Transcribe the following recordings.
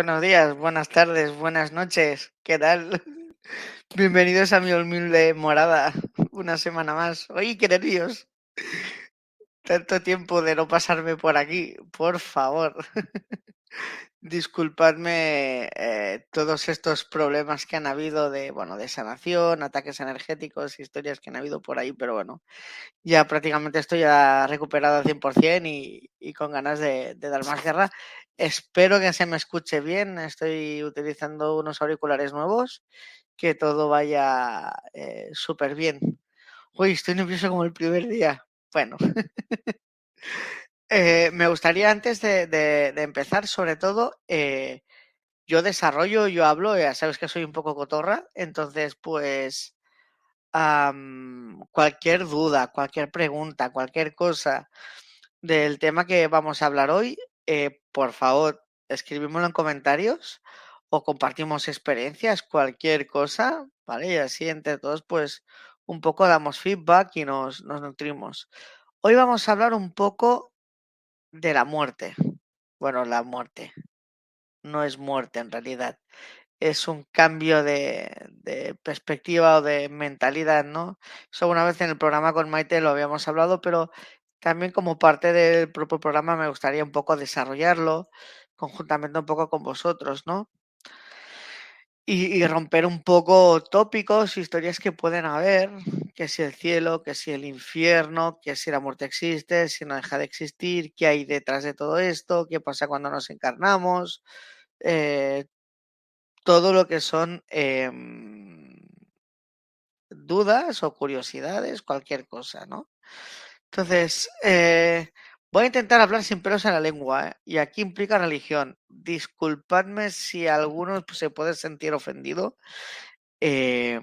Buenos días, buenas tardes, buenas noches. ¿Qué tal? Bienvenidos a mi humilde morada. Una semana más. Oye, qué nervios. Tanto tiempo de no pasarme por aquí. Por favor. Disculpadme eh, todos estos problemas que han habido de, bueno, de sanación, ataques energéticos, historias que han habido por ahí, pero bueno, ya prácticamente estoy ya recuperado al 100% y, y con ganas de, dar más guerra. Espero que se me escuche bien. Estoy utilizando unos auriculares nuevos. Que todo vaya eh, súper bien. Uy, estoy nervioso como el primer día. Bueno. eh, me gustaría antes de, empezar, sobre todo, eh, yo desarrollo, yo hablo, ya sabes que soy un poco cotorra, entonces pues cualquier duda, cualquier pregunta, cualquier cosa del tema que vamos a hablar hoy, eh, por favor, escribímoslo en comentarios o compartimos experiencias, cualquier cosa, ¿vale? Y así entre todos, pues un poco damos feedback y nos, nos nutrimos. Hoy vamos a hablar un poco de la muerte. Bueno, la muerte. No es muerte en realidad. Es un cambio de, de perspectiva o de mentalidad, ¿no? Eso una vez en el programa con Maite lo habíamos hablado, pero también como parte del propio programa me gustaría un poco desarrollarlo conjuntamente un poco con vosotros, ¿no? Y, romper un poco tópicos, historias que pueden haber, que si el cielo, que si el infierno, que si la muerte existe, si no deja de existir, qué hay detrás de todo esto, qué pasa cuando nos encarnamos, eh, todo lo que son eh, dudas o curiosidades, cualquier cosa, ¿no? Entonces, eh, voy a intentar hablar sin pelos en la lengua, ¿eh? y aquí implica religión. Disculpadme si alguno se puede sentir ofendido. Eh,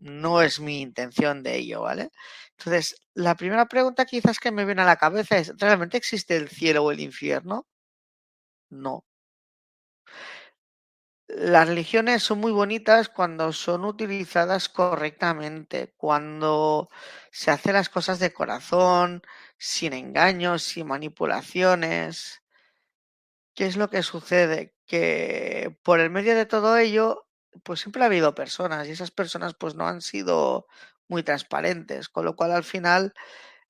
no es mi intención de ello, ¿vale? Entonces, la primera pregunta quizás que me viene a la cabeza es, ¿realmente existe el cielo o el infierno? No. Las religiones son muy bonitas cuando son utilizadas correctamente, cuando se hacen las cosas de corazón, sin engaños, sin manipulaciones. ¿Qué es lo que sucede? Que por el medio de todo ello, pues siempre ha habido personas y esas personas pues no han sido muy transparentes, con lo cual al final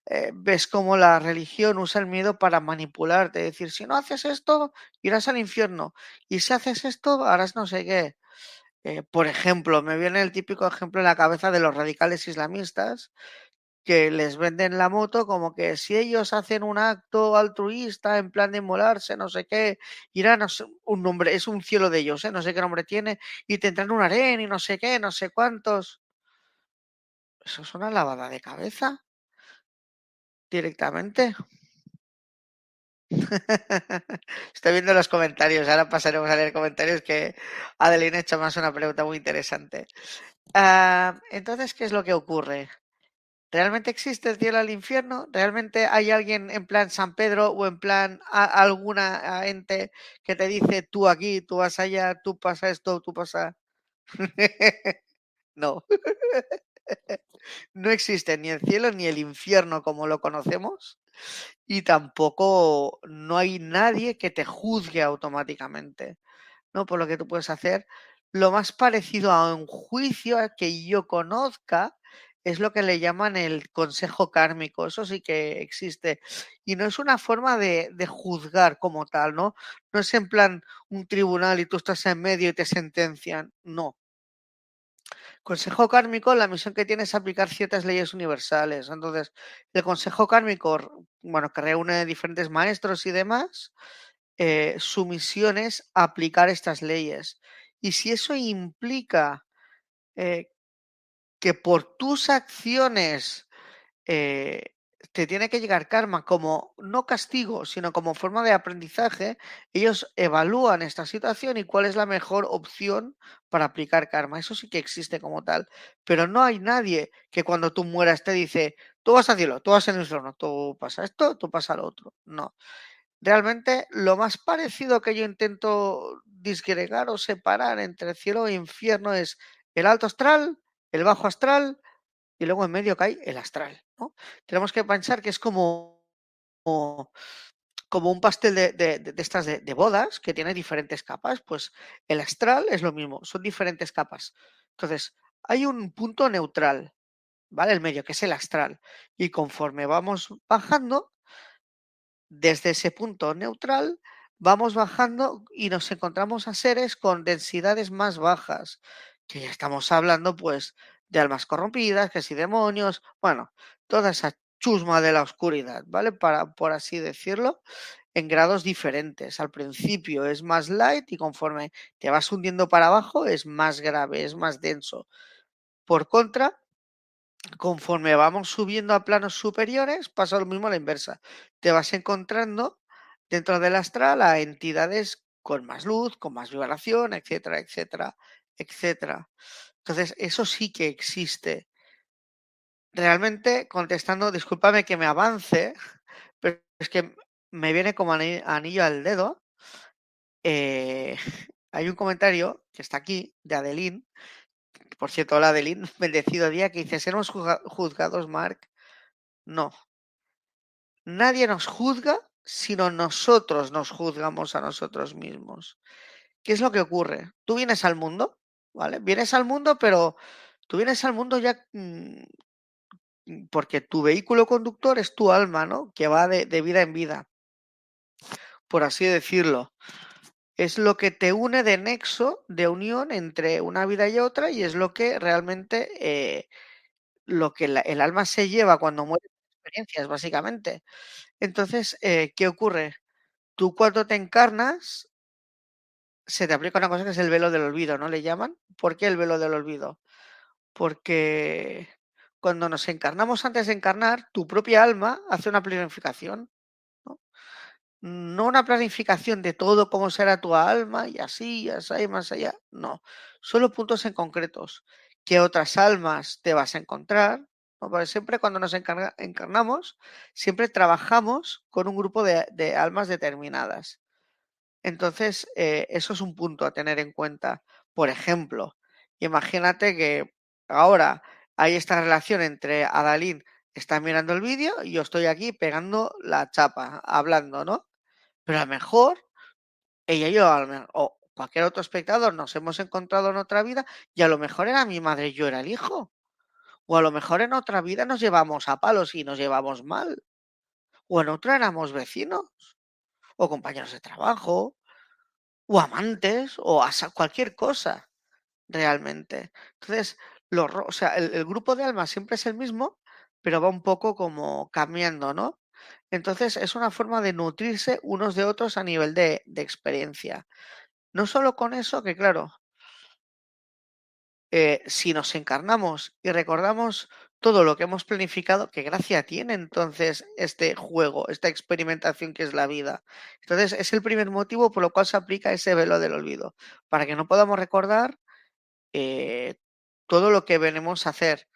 eh, ves cómo la religión usa el miedo para manipularte, decir, si no haces esto, irás al infierno, y si haces esto, harás no sé qué. Eh, por ejemplo, me viene el típico ejemplo en la cabeza de los radicales islamistas que les venden la moto como que si ellos hacen un acto altruista en plan de molarse, no sé qué, irán a un nombre, es un cielo de ellos, ¿eh? no sé qué nombre tiene, y tendrán un harén y no sé qué, no sé cuántos. Eso es una lavada de cabeza. Directamente. Estoy viendo los comentarios, ahora pasaremos a leer comentarios que Adeline ha hecho más una pregunta muy interesante. Ah, entonces, ¿qué es lo que ocurre? ¿Realmente existe el cielo al infierno? ¿Realmente hay alguien en plan San Pedro o en plan alguna ente que te dice tú aquí, tú vas allá, tú pasa esto, tú pasa... no. no existe ni el cielo ni el infierno como lo conocemos y tampoco no hay nadie que te juzgue automáticamente, ¿no? Por lo que tú puedes hacer. Lo más parecido a un juicio que yo conozca es lo que le llaman el consejo kármico, eso sí que existe. Y no es una forma de, juzgar como tal, ¿no? No es en plan un tribunal y tú estás en medio y te sentencian, no. Consejo kármico, la misión que tiene es aplicar ciertas leyes universales. Entonces, el Consejo kármico, bueno, que reúne diferentes maestros y demás, eh, su misión es aplicar estas leyes. Y si eso implica eh, que por tus acciones eh, te tiene que llegar karma como no castigo, sino como forma de aprendizaje, ellos evalúan esta situación y cuál es la mejor opción para aplicar karma. Eso sí que existe como tal. Pero no hay nadie que cuando tú mueras te dice, tú vas a cielo, tú vas en el tú pasa esto, tú pasa lo otro. No. Realmente lo más parecido que yo intento disgregar o separar entre cielo e infierno es el alto astral, el bajo astral y luego en medio cae el astral. ¿no? Tenemos que pensar que es como, como, un pastel de, de, estas de, de, bodas que tiene diferentes capas. Pues el astral es lo mismo, son diferentes capas. Entonces, hay un punto neutral, ¿vale? El medio, que es el astral. Y conforme vamos bajando, desde ese punto neutral, vamos bajando y nos encontramos a seres con densidades más bajas, que ya estamos hablando, pues, de almas corrompidas, que si demonios, bueno, toda esa chusma de la oscuridad, ¿vale? Para, por así decirlo, en grados diferentes. Al principio es más light y conforme te vas hundiendo para abajo es más grave, es más denso. Por contra, conforme vamos subiendo a planos superiores, pasa lo mismo a la inversa. Te vas encontrando dentro del astral a entidades con más luz, con más vibración, etcétera, etcétera, etcétera. Entonces, eso sí que existe. Realmente, contestando, discúlpame que me avance, pero es que me viene como anillo al dedo. Eh, hay un comentario que está aquí de Adeline, por cierto, hola Adeline, bendecido día, que dice, ¿seremos juzgados, Mark? No. Nadie nos juzga, sino nosotros nos juzgamos a nosotros mismos. ¿Qué es lo que ocurre? Tú vienes al mundo ¿vale? Vienes al mundo, pero tú vienes al mundo ya mm, mm, porque tu vehículo conductor es tu alma, ¿no? Que va de, vida en vida, por así decirlo. Es lo que te une de nexo, de unión entre una vida y otra, y es lo que realmente eh, lo que el alma se lleva cuando muere experiencias, básicamente. Entonces, eh, ¿qué ocurre? Tú cuando te encarnas, se te aplica una cosa que es el velo del olvido, ¿no le llaman? ¿Por qué el velo del olvido? Porque cuando nos encarnamos antes de encarnar, tu propia alma hace una planificación. ¿no? no una planificación de todo cómo será tu alma y así, y así, más allá. No, solo puntos en concretos. ¿Qué otras almas te vas a encontrar? Siempre cuando nos encarnamos, siempre trabajamos con un grupo de almas determinadas. Entonces, eh, eso es un punto a tener en cuenta. Por ejemplo, imagínate que ahora hay esta relación entre Adalín está mirando el vídeo y yo estoy aquí pegando la chapa, hablando, ¿no? Pero a lo mejor ella y yo, o cualquier otro espectador, nos hemos encontrado en otra vida y a lo mejor era mi madre y yo era el hijo. O a lo mejor en otra vida nos llevamos a palos y nos llevamos mal. O en otra éramos vecinos o compañeros de trabajo, o amantes, o cualquier cosa. realmente. Entonces, lo, o sea, el, grupo de almas siempre es el mismo, pero va un poco como cambiando, ¿no? Entonces, es una forma de nutrirse unos de otros a nivel de, de experiencia. No solo con eso, que claro, eh, si nos encarnamos y recordamos todo lo que hemos planificado, qué gracia tiene entonces este juego, esta experimentación que es la vida. Entonces es el primer motivo por lo cual se aplica ese velo del olvido, para que no podamos recordar eh, todo lo que venimos a hacer.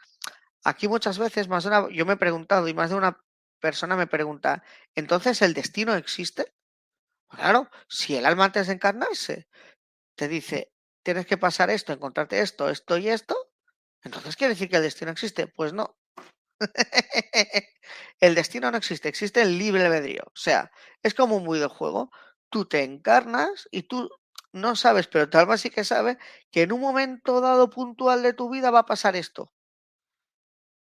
Aquí muchas veces, más de una, yo me he preguntado y más de una persona me pregunta, ¿entonces el destino existe? Claro, si el alma antes de encarnarse te dice, tienes que pasar esto, encontrarte esto, esto y esto, entonces quiere decir que el destino existe. Pues no. el destino no existe, existe el libre albedrío. O sea, es como un videojuego. Tú te encarnas y tú no sabes, pero tu alma sí que sabe que en un momento dado puntual de tu vida va a pasar esto.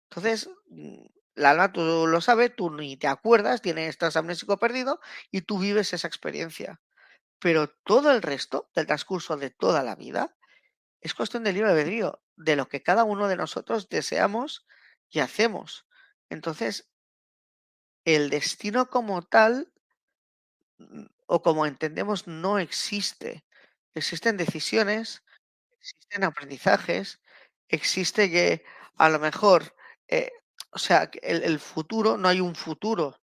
Entonces, mm, la alma tú lo sabes, tú ni te acuerdas, tienes, estás amnésico perdido y tú vives esa experiencia. Pero todo el resto del transcurso de toda la vida es cuestión de libre albedrío, de lo que cada uno de nosotros deseamos y hacemos. Entonces, el destino como tal, mm, o como entendemos, no existe. Existen decisiones, existen aprendizajes, existe que a lo mejor, eh, o sea, el, el futuro, no hay un futuro,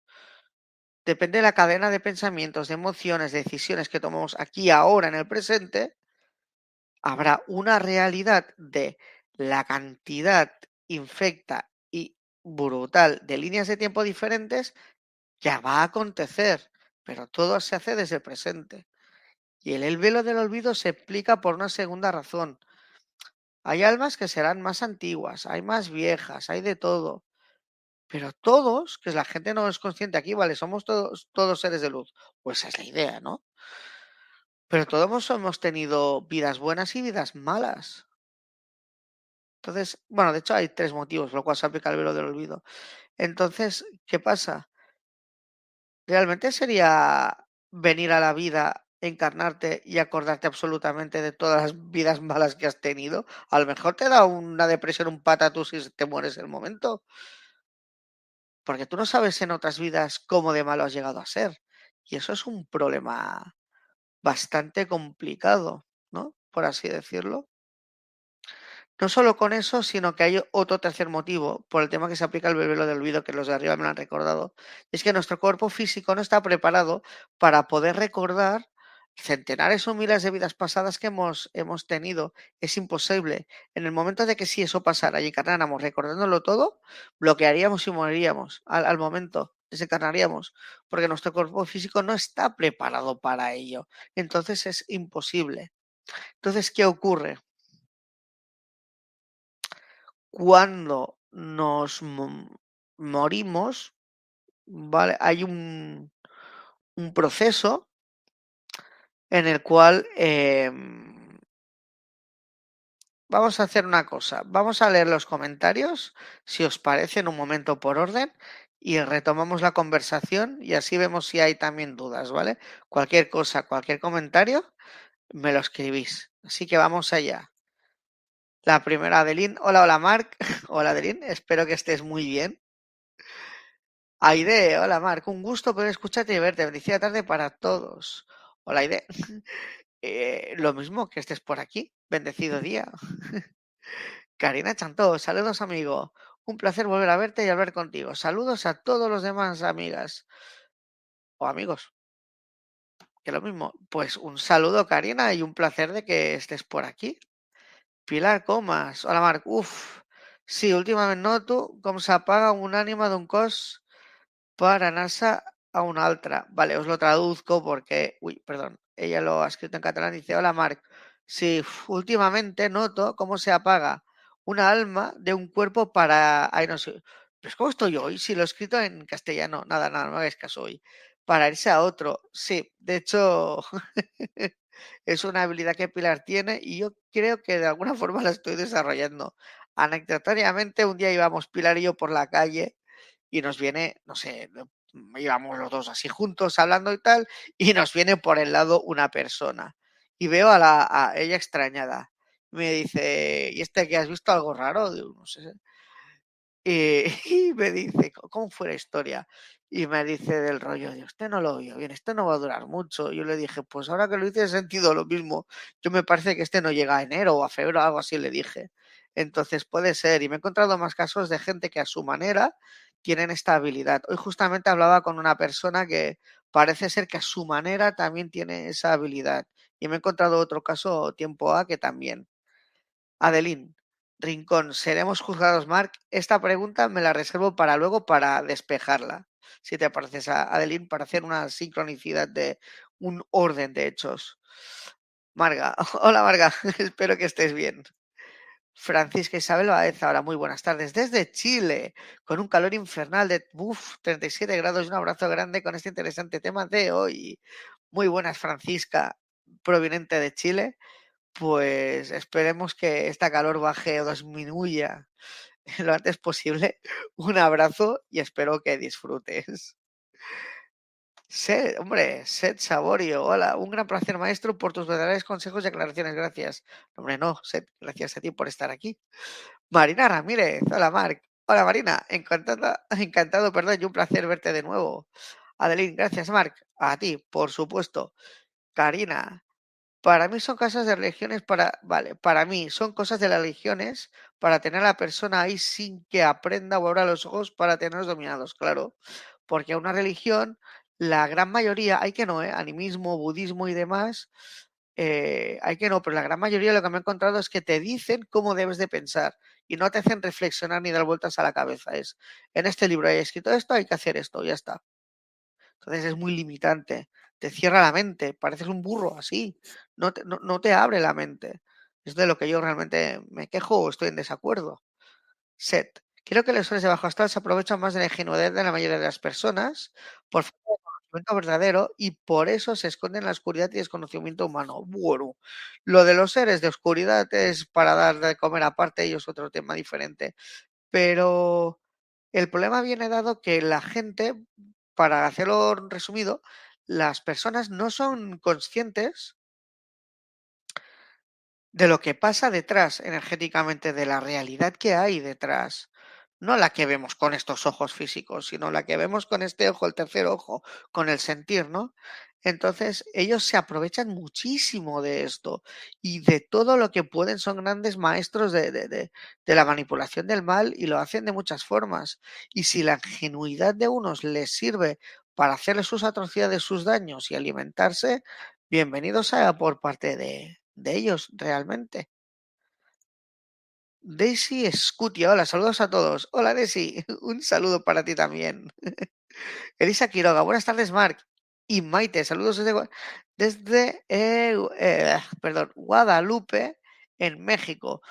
depende de la cadena de pensamientos, de emociones, de decisiones que tomamos aquí, ahora, en el presente, habrá una realidad de la cantidad infecta y brutal de líneas de tiempo diferentes que va a acontecer, pero todo se hace desde el presente. Y el, el velo del olvido se explica por una segunda razón. Hay almas que serán más antiguas, hay más viejas, hay de todo. Pero todos, que la gente no es consciente aquí, vale, somos todos, todos seres de luz. Pues esa es la idea, ¿no? Pero todos hemos tenido vidas buenas y vidas malas. Entonces, bueno, de hecho hay tres motivos por los cuales se aplica el velo del olvido. Entonces, ¿qué pasa? ¿Realmente sería venir a la vida, encarnarte y acordarte absolutamente de todas las vidas malas que has tenido? A lo mejor te da una depresión, un patatus y te mueres el momento. Porque tú no sabes en otras vidas cómo de malo has llegado a ser. Y eso es un problema bastante complicado, ¿no? Por así decirlo. No solo con eso, sino que hay otro tercer motivo, por el tema que se aplica al velo del olvido, que los de arriba me lo han recordado, es que nuestro cuerpo físico no está preparado para poder recordar centenares o miles de vidas pasadas que hemos, hemos tenido. Es imposible. En el momento de que si eso pasara y encarnáramos recordándolo todo, bloquearíamos y moriríamos al momento, desencarnaríamos, porque nuestro cuerpo físico no está preparado para ello. Entonces es imposible. Entonces, ¿qué ocurre? Cuando nos morimos, ¿vale? Hay un, un proceso en el cual em, vamos a hacer una cosa. Vamos a leer los comentarios, si os parece, en un momento por orden, y retomamos la conversación y así vemos si hay también dudas, ¿vale? Cualquier cosa, cualquier comentario, me lo escribís. Así que vamos allá. La primera, Adeline. Hola, hola, Marc. Hola, Adeline. Espero que estés muy bien. Aide, hola, Marc. Un gusto poder escucharte y verte. Bendición tarde para todos. Hola, Aide. Eh, lo mismo que estés por aquí. Bendecido día. Karina Chantó, saludos, amigo. Un placer volver a verte y hablar contigo. Saludos a todos los demás amigas o amigos. Que lo mismo. Pues un saludo, Karina, y un placer de que estés por aquí. Pilar Comas. Hola, Marc. Uf. Sí, últimamente noto cómo se apaga un ánima de un cos para NASA a una altra. Vale, os lo traduzco porque, uy, perdón, ella lo ha escrito en catalán. Dice, hola Marc, sí, últimamente noto cómo se apaga una alma de un cuerpo para... Ay, no sé, pues ¿cómo estoy hoy? Si lo he escrito en castellano, nada, nada, no hagáis caso hoy. Para irse a otro, sí, de hecho es una habilidad que Pilar tiene y yo creo que de alguna forma la estoy desarrollando. Anecdotariamente, un día íbamos Pilar y yo por la calle y nos viene, no sé, íbamos los dos así juntos hablando y tal, y nos viene por el lado una persona. Y veo a, la, a ella extrañada. Me dice, ¿y este que has visto algo raro? Digo, no sé. Y, me dice, ¿cómo fue la historia? Y me dice del rollo, de usted no lo vio bien, esto no va a durar mucho. Yo le dije, pues ahora que lo hice he sentido lo mismo. Yo me parece que este no llega a enero o a febrero, algo así le dije. Entonces puede ser. Y me he encontrado más casos de gente que a su manera tienen esta habilidad. Hoy justamente hablaba con una persona que parece ser que a su manera también tiene esa habilidad. Y me he encontrado otro caso tiempo A que también. Adelín, Rincón, ¿seremos juzgados, Mark? Esta pregunta me la reservo para luego para despejarla, si te pareces a Adelín, para hacer una sincronicidad de un orden de hechos. Marga, hola Marga, espero que estés bien. Francisca Isabel Baez, ahora muy buenas tardes desde Chile, con un calor infernal de uf, 37 grados un abrazo grande con este interesante tema de hoy. Muy buenas, Francisca, proveniente de Chile. Pues esperemos que esta calor baje o disminuya lo antes posible. Un abrazo y espero que disfrutes. Sed, hombre, Sed Saborio, hola, un gran placer maestro por tus verdaderos consejos y aclaraciones, gracias. Hombre, no, Sed, gracias a ti por estar aquí. Marina Ramírez, hola Marc, hola Marina, encantada, encantado, perdón, y un placer verte de nuevo. Adeline, gracias Marc, a ti, por supuesto. Karina, para mí son cosas de religiones para, vale, para mí son cosas de las religiones para tener a la persona ahí sin que aprenda o abra los ojos para tenerlos dominados, claro. Porque una religión la gran mayoría, hay que no, ¿eh? animismo, budismo y demás, eh, hay que no, pero la gran mayoría lo que me he encontrado es que te dicen cómo debes de pensar y no te hacen reflexionar ni dar vueltas a la cabeza. Es, en este libro hay escrito esto, hay que hacer esto, ya está. Entonces es muy limitante, te cierra la mente, pareces un burro así, no te, no, no te abre la mente. Es de lo que yo realmente me quejo o estoy en desacuerdo. Set. Creo que los lectores de bajo astral se aprovechan más de la ingenuidad de la mayoría de las personas por falta de conocimiento verdadero y por eso se esconden en la oscuridad y desconocimiento humano. Bueno, lo de los seres de oscuridad es para dar de comer aparte, ellos otro tema diferente. Pero el problema viene dado que la gente, para hacerlo resumido, las personas no son conscientes de lo que pasa detrás energéticamente, de la realidad que hay detrás no la que vemos con estos ojos físicos, sino la que vemos con este ojo, el tercer ojo, con el sentir, ¿no? Entonces, ellos se aprovechan muchísimo de esto y de todo lo que pueden, son grandes maestros de, de, la manipulación del mal y lo hacen de muchas formas. Y si la ingenuidad de unos les sirve para hacerle sus atrocidades, sus daños y alimentarse, bienvenidos a por parte de, ellos, realmente. Daisy Scutia, hola, saludos a todos. Hola Daisy, un saludo para ti también. Elisa Quiroga, buenas tardes Marc. Y Maite, saludos desde, desde eh, eh, perdón, Guadalupe, en México.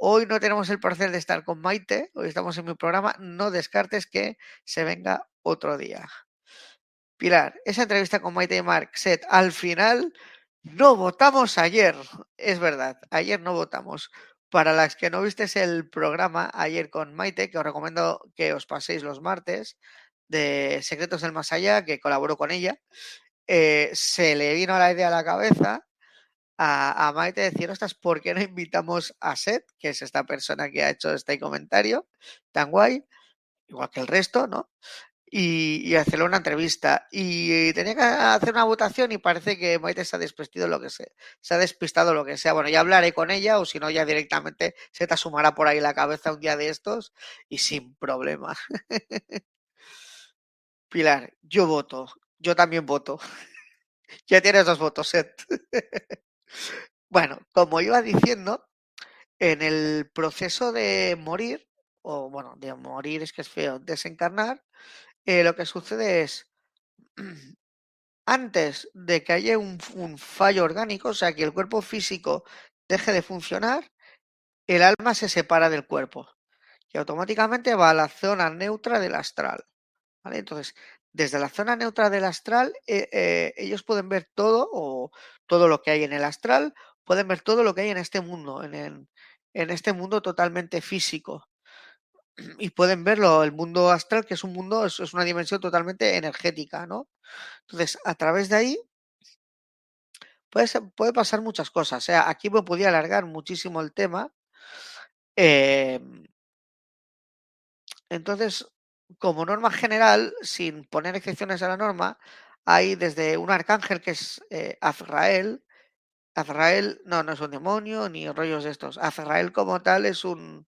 Hoy no tenemos el placer de estar con Maite, hoy estamos en mi programa, no descartes que se venga otro día. Pilar, esa entrevista con Maite y Marc Set, al final no votamos ayer, es verdad, ayer no votamos. Para las que no visteis el programa ayer con Maite, que os recomiendo que os paséis los martes, de Secretos del Más Allá, que colaboró con ella, eh, se le vino la idea a la cabeza a, a Maite decir, ostras, ¿por qué no invitamos a Seth, que es esta persona que ha hecho este comentario tan guay, igual que el resto, ¿no? Y, hacerle una entrevista. Y tenía que hacer una votación y parece que Maite se ha despistado lo que sea. Se ha despistado lo que sea. Bueno, ya hablaré con ella o si no, ya directamente se te asumará por ahí la cabeza un día de estos y sin problema. Pilar, yo voto. Yo también voto. ya tienes dos votos, Seth. bueno, como iba diciendo, en el proceso de morir, o bueno, de morir es que es feo, desencarnar, eh, lo que sucede es, antes de que haya un, fallo orgánico, o sea, que el cuerpo físico deje de funcionar, el alma se separa del cuerpo y automáticamente va a la zona neutra del astral. Entonces, desde la zona neutra del astral, eh, eh, ellos pueden ver todo o todo lo que hay en el astral, pueden ver todo lo que hay en este mundo, en, el, en este mundo totalmente físico y pueden verlo, el mundo astral, que es un mundo, es, una dimensión totalmente energética, ¿no? Entonces, a través de ahí, puede, puede pasar muchas cosas. O sea, aquí me podía alargar muchísimo el tema. Em, entonces, como norma general, sin poner excepciones a la norma, hay desde un arcángel que es eh, Azrael. Azrael no, no es un demonio ni rollos de estos. Azrael como tal es un,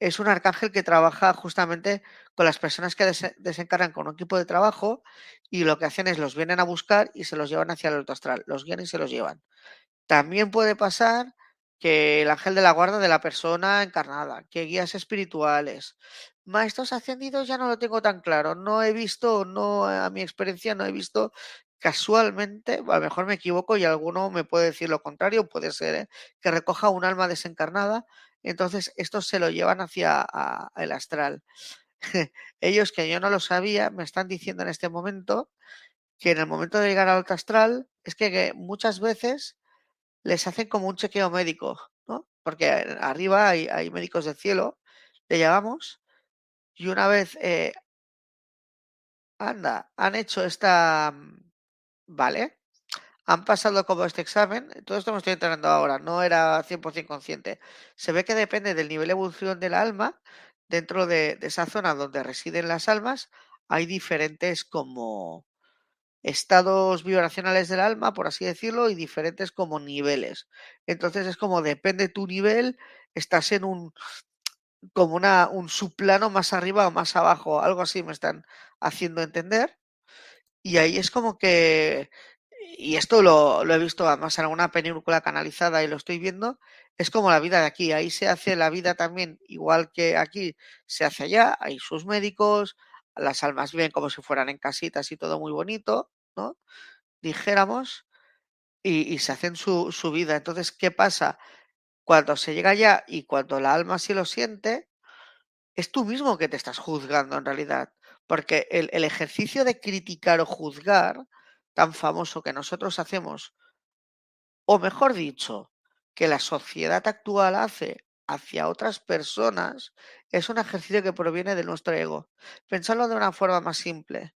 es un arcángel que trabaja justamente con las personas que desencarnan con un equipo de trabajo y lo que hacen es los vienen a buscar y se los llevan hacia el alto astral, los guían y se los llevan. También puede pasar que el ángel de la guarda de la persona encarnada, que guías espirituales. Maestros ascendidos ya no lo tengo tan claro, no he visto, no a mi experiencia no he visto casualmente, a lo mejor me equivoco y alguno me puede decir lo contrario, puede ser ¿eh? que recoja un alma desencarnada entonces, estos se lo llevan hacia el astral. Ellos, que yo no lo sabía, me están diciendo en este momento que en el momento de llegar al astral es que, muchas veces les hacen como un chequeo médico, ¿no? Porque arriba hay, médicos del cielo, le llamamos, y una vez, eh, anda, han hecho esta, mm, ¿vale? Han pasado como este examen, todo esto me estoy enterando ahora, no era 100% consciente. Se ve que depende del nivel de evolución del alma, dentro de, esa zona donde residen las almas, hay diferentes como estados vibracionales del alma, por así decirlo, y diferentes como niveles. Entonces es como depende tu nivel, estás en un como una, un subplano más arriba o más abajo, algo así me están haciendo entender. Y ahí es como que y esto lo, he visto además en alguna película canalizada y lo estoy viendo, es como la vida de aquí. Ahí se hace la vida también igual que aquí se hace allá. Hay sus médicos, las almas viven como si fueran en casitas y todo muy bonito, ¿no? Dijéramos, y, se hacen su, su, vida. Entonces, ¿qué pasa? Cuando se llega allá y cuando la alma sí lo siente, es tú mismo que te estás juzgando en realidad. Porque el, el ejercicio de criticar o juzgar tan famoso que nosotros hacemos, o mejor dicho, que la sociedad actual hace hacia otras personas, es un ejercicio que proviene de nuestro ego. Pensarlo de una forma más simple.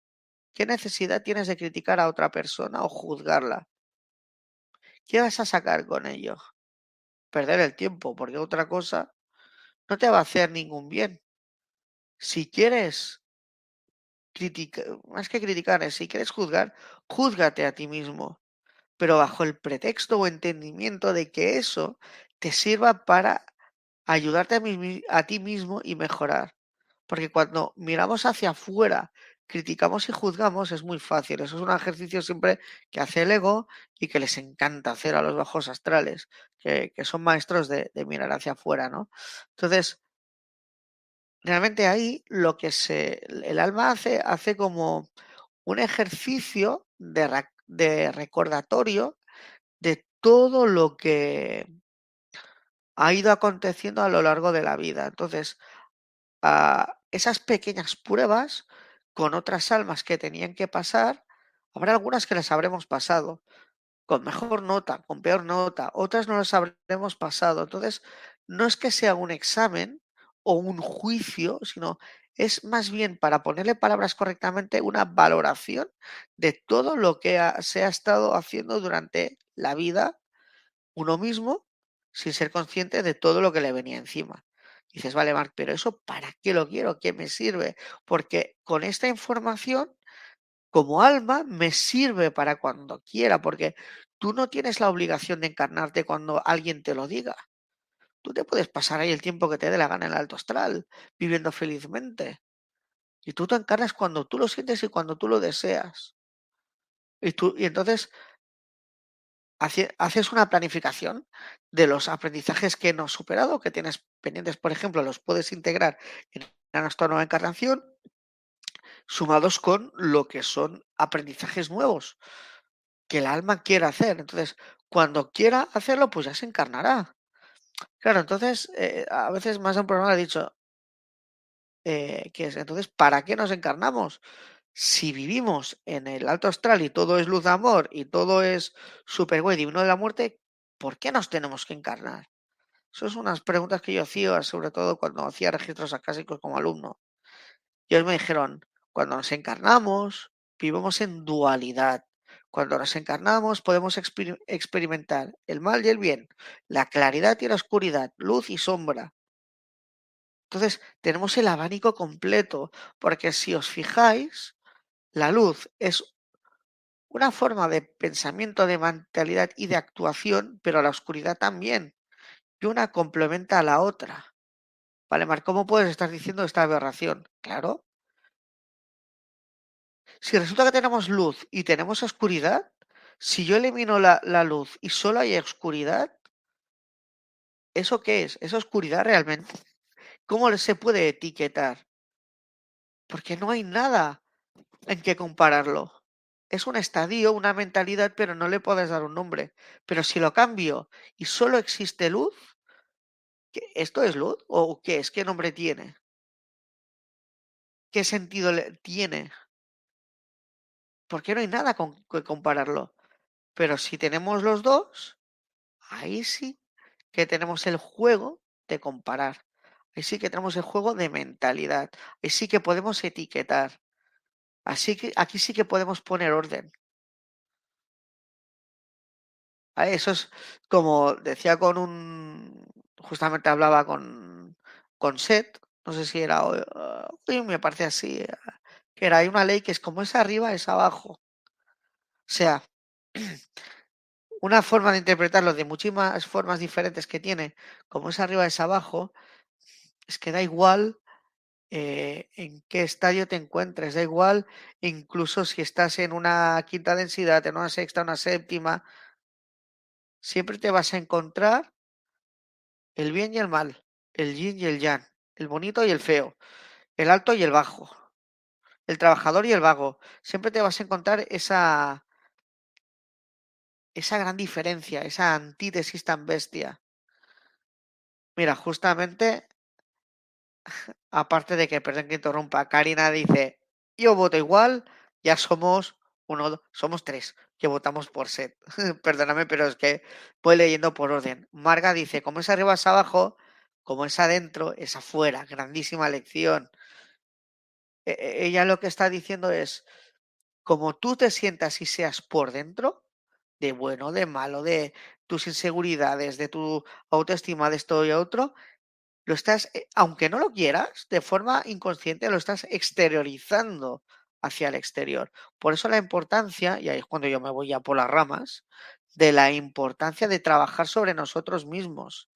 ¿Qué necesidad tienes de criticar a otra persona o juzgarla? ¿Qué vas a sacar con ello? Perder el tiempo, porque otra cosa no te va a hacer ningún bien. Si quieres más que criticar, si quieres juzgar, júzgate a ti mismo, pero bajo el pretexto o entendimiento de que eso te sirva para ayudarte a, a ti mismo y mejorar. Porque cuando miramos hacia afuera, criticamos y juzgamos, es muy fácil. Eso es un ejercicio siempre que hace el ego y que les encanta hacer a los bajos astrales, que, son maestros de, de, mirar hacia afuera, ¿no? Entonces, realmente ahí lo que se, el alma hace, hace como un ejercicio de, de recordatorio de todo lo que ha ido aconteciendo a lo largo de la vida. Entonces, a esas pequeñas pruebas con otras almas que tenían que pasar, habrá algunas que las habremos pasado con mejor nota, con peor nota, otras no las habremos pasado. Entonces, no es que sea un examen, o un juicio, sino es más bien, para ponerle palabras correctamente, una valoración de todo lo que se ha estado haciendo durante la vida uno mismo, sin ser consciente de todo lo que le venía encima. dices, vale, Marc, pero eso ¿para qué lo quiero? ¿Qué me sirve? Porque con esta información, como alma, me sirve para cuando quiera, porque tú no tienes la obligación de encarnarte cuando alguien te lo diga. Tú te puedes pasar ahí el tiempo que te dé la gana en el alto astral, viviendo felizmente. Y tú te encarnas cuando tú lo sientes y cuando tú lo deseas. Y, tú, y entonces haces una planificación de los aprendizajes que no has superado, que tienes pendientes, por ejemplo, los puedes integrar en nuestra nueva encarnación, sumados con lo que son aprendizajes nuevos que el alma quiera hacer. Entonces, cuando quiera hacerlo, pues ya se encarnará. Claro, entonces, eh, a veces más de un programa ha dicho, eh, que es, entonces, ¿para qué nos encarnamos? Si vivimos en el alto astral y todo es luz de amor y todo es super guay, divino de la muerte, ¿por qué nos tenemos que encarnar? Esas son unas preguntas que yo hacía, sobre todo cuando hacía registros acásicos como alumno. Y ellos me dijeron, cuando nos encarnamos, vivimos en dualidad. Cuando nos encarnamos podemos experimentar el mal y el bien, la claridad y la oscuridad, luz y sombra. Entonces tenemos el abanico completo, porque si os fijáis, la luz es una forma de pensamiento, de mentalidad y de actuación, pero la oscuridad también. Y una complementa a la otra. Vale, Mar, ¿cómo puedes estar diciendo esta aberración? Claro, si resulta que tenemos luz y tenemos oscuridad, si yo elimino la, luz y solo hay oscuridad, ¿eso qué es? ¿Es oscuridad realmente? ¿Cómo se puede etiquetar? Porque no hay nada en que compararlo. Es un estadio, una mentalidad, pero no le puedes dar un nombre. Pero si lo cambio y solo existe luz, ¿esto es luz? ¿O qué es? ¿Qué nombre tiene? ¿Qué sentido tiene? Porque no hay nada con que compararlo. Pero si tenemos los dos, ahí sí que tenemos el juego de comparar. Ahí sí que tenemos el juego de mentalidad. Ahí sí que podemos etiquetar. Así que aquí sí que podemos poner orden. Eso es como decía con un. Justamente hablaba con, con Seth. No sé si era hoy, me parece así era, hay una ley que es como es arriba, es abajo. O sea, una forma de interpretarlo de muchísimas formas diferentes que tiene, como es arriba, es abajo, es que da igual eh, en qué estadio te encuentres, da igual incluso si estás en una quinta densidad, en una sexta, una séptima, siempre te vas a encontrar el bien y el mal, el yin y el yang, el bonito y el feo, el alto y el bajo el trabajador y el vago. Siempre te vas a encontrar esa, esa gran diferencia, esa antítesis tan bestia. Mira, justamente, aparte de que, perdón que interrumpa, Karina dice, yo voto igual, ya somos uno, somos tres que votamos por set. Perdóname, pero es que voy leyendo por orden. Marga dice, como es arriba es abajo, como es adentro, es afuera. Grandísima lección. E, e, ella lo que está diciendo es, como tú te sientas y seas por dentro, de bueno, de malo, de tus inseguridades, de tu autoestima, de esto y otro, lo estás, eh, aunque no lo quieras, de forma inconsciente lo estás exteriorizando hacia el exterior. Por eso la importancia, y ahí es cuando yo me voy ya por las ramas, de la importancia de trabajar sobre nosotros mismos.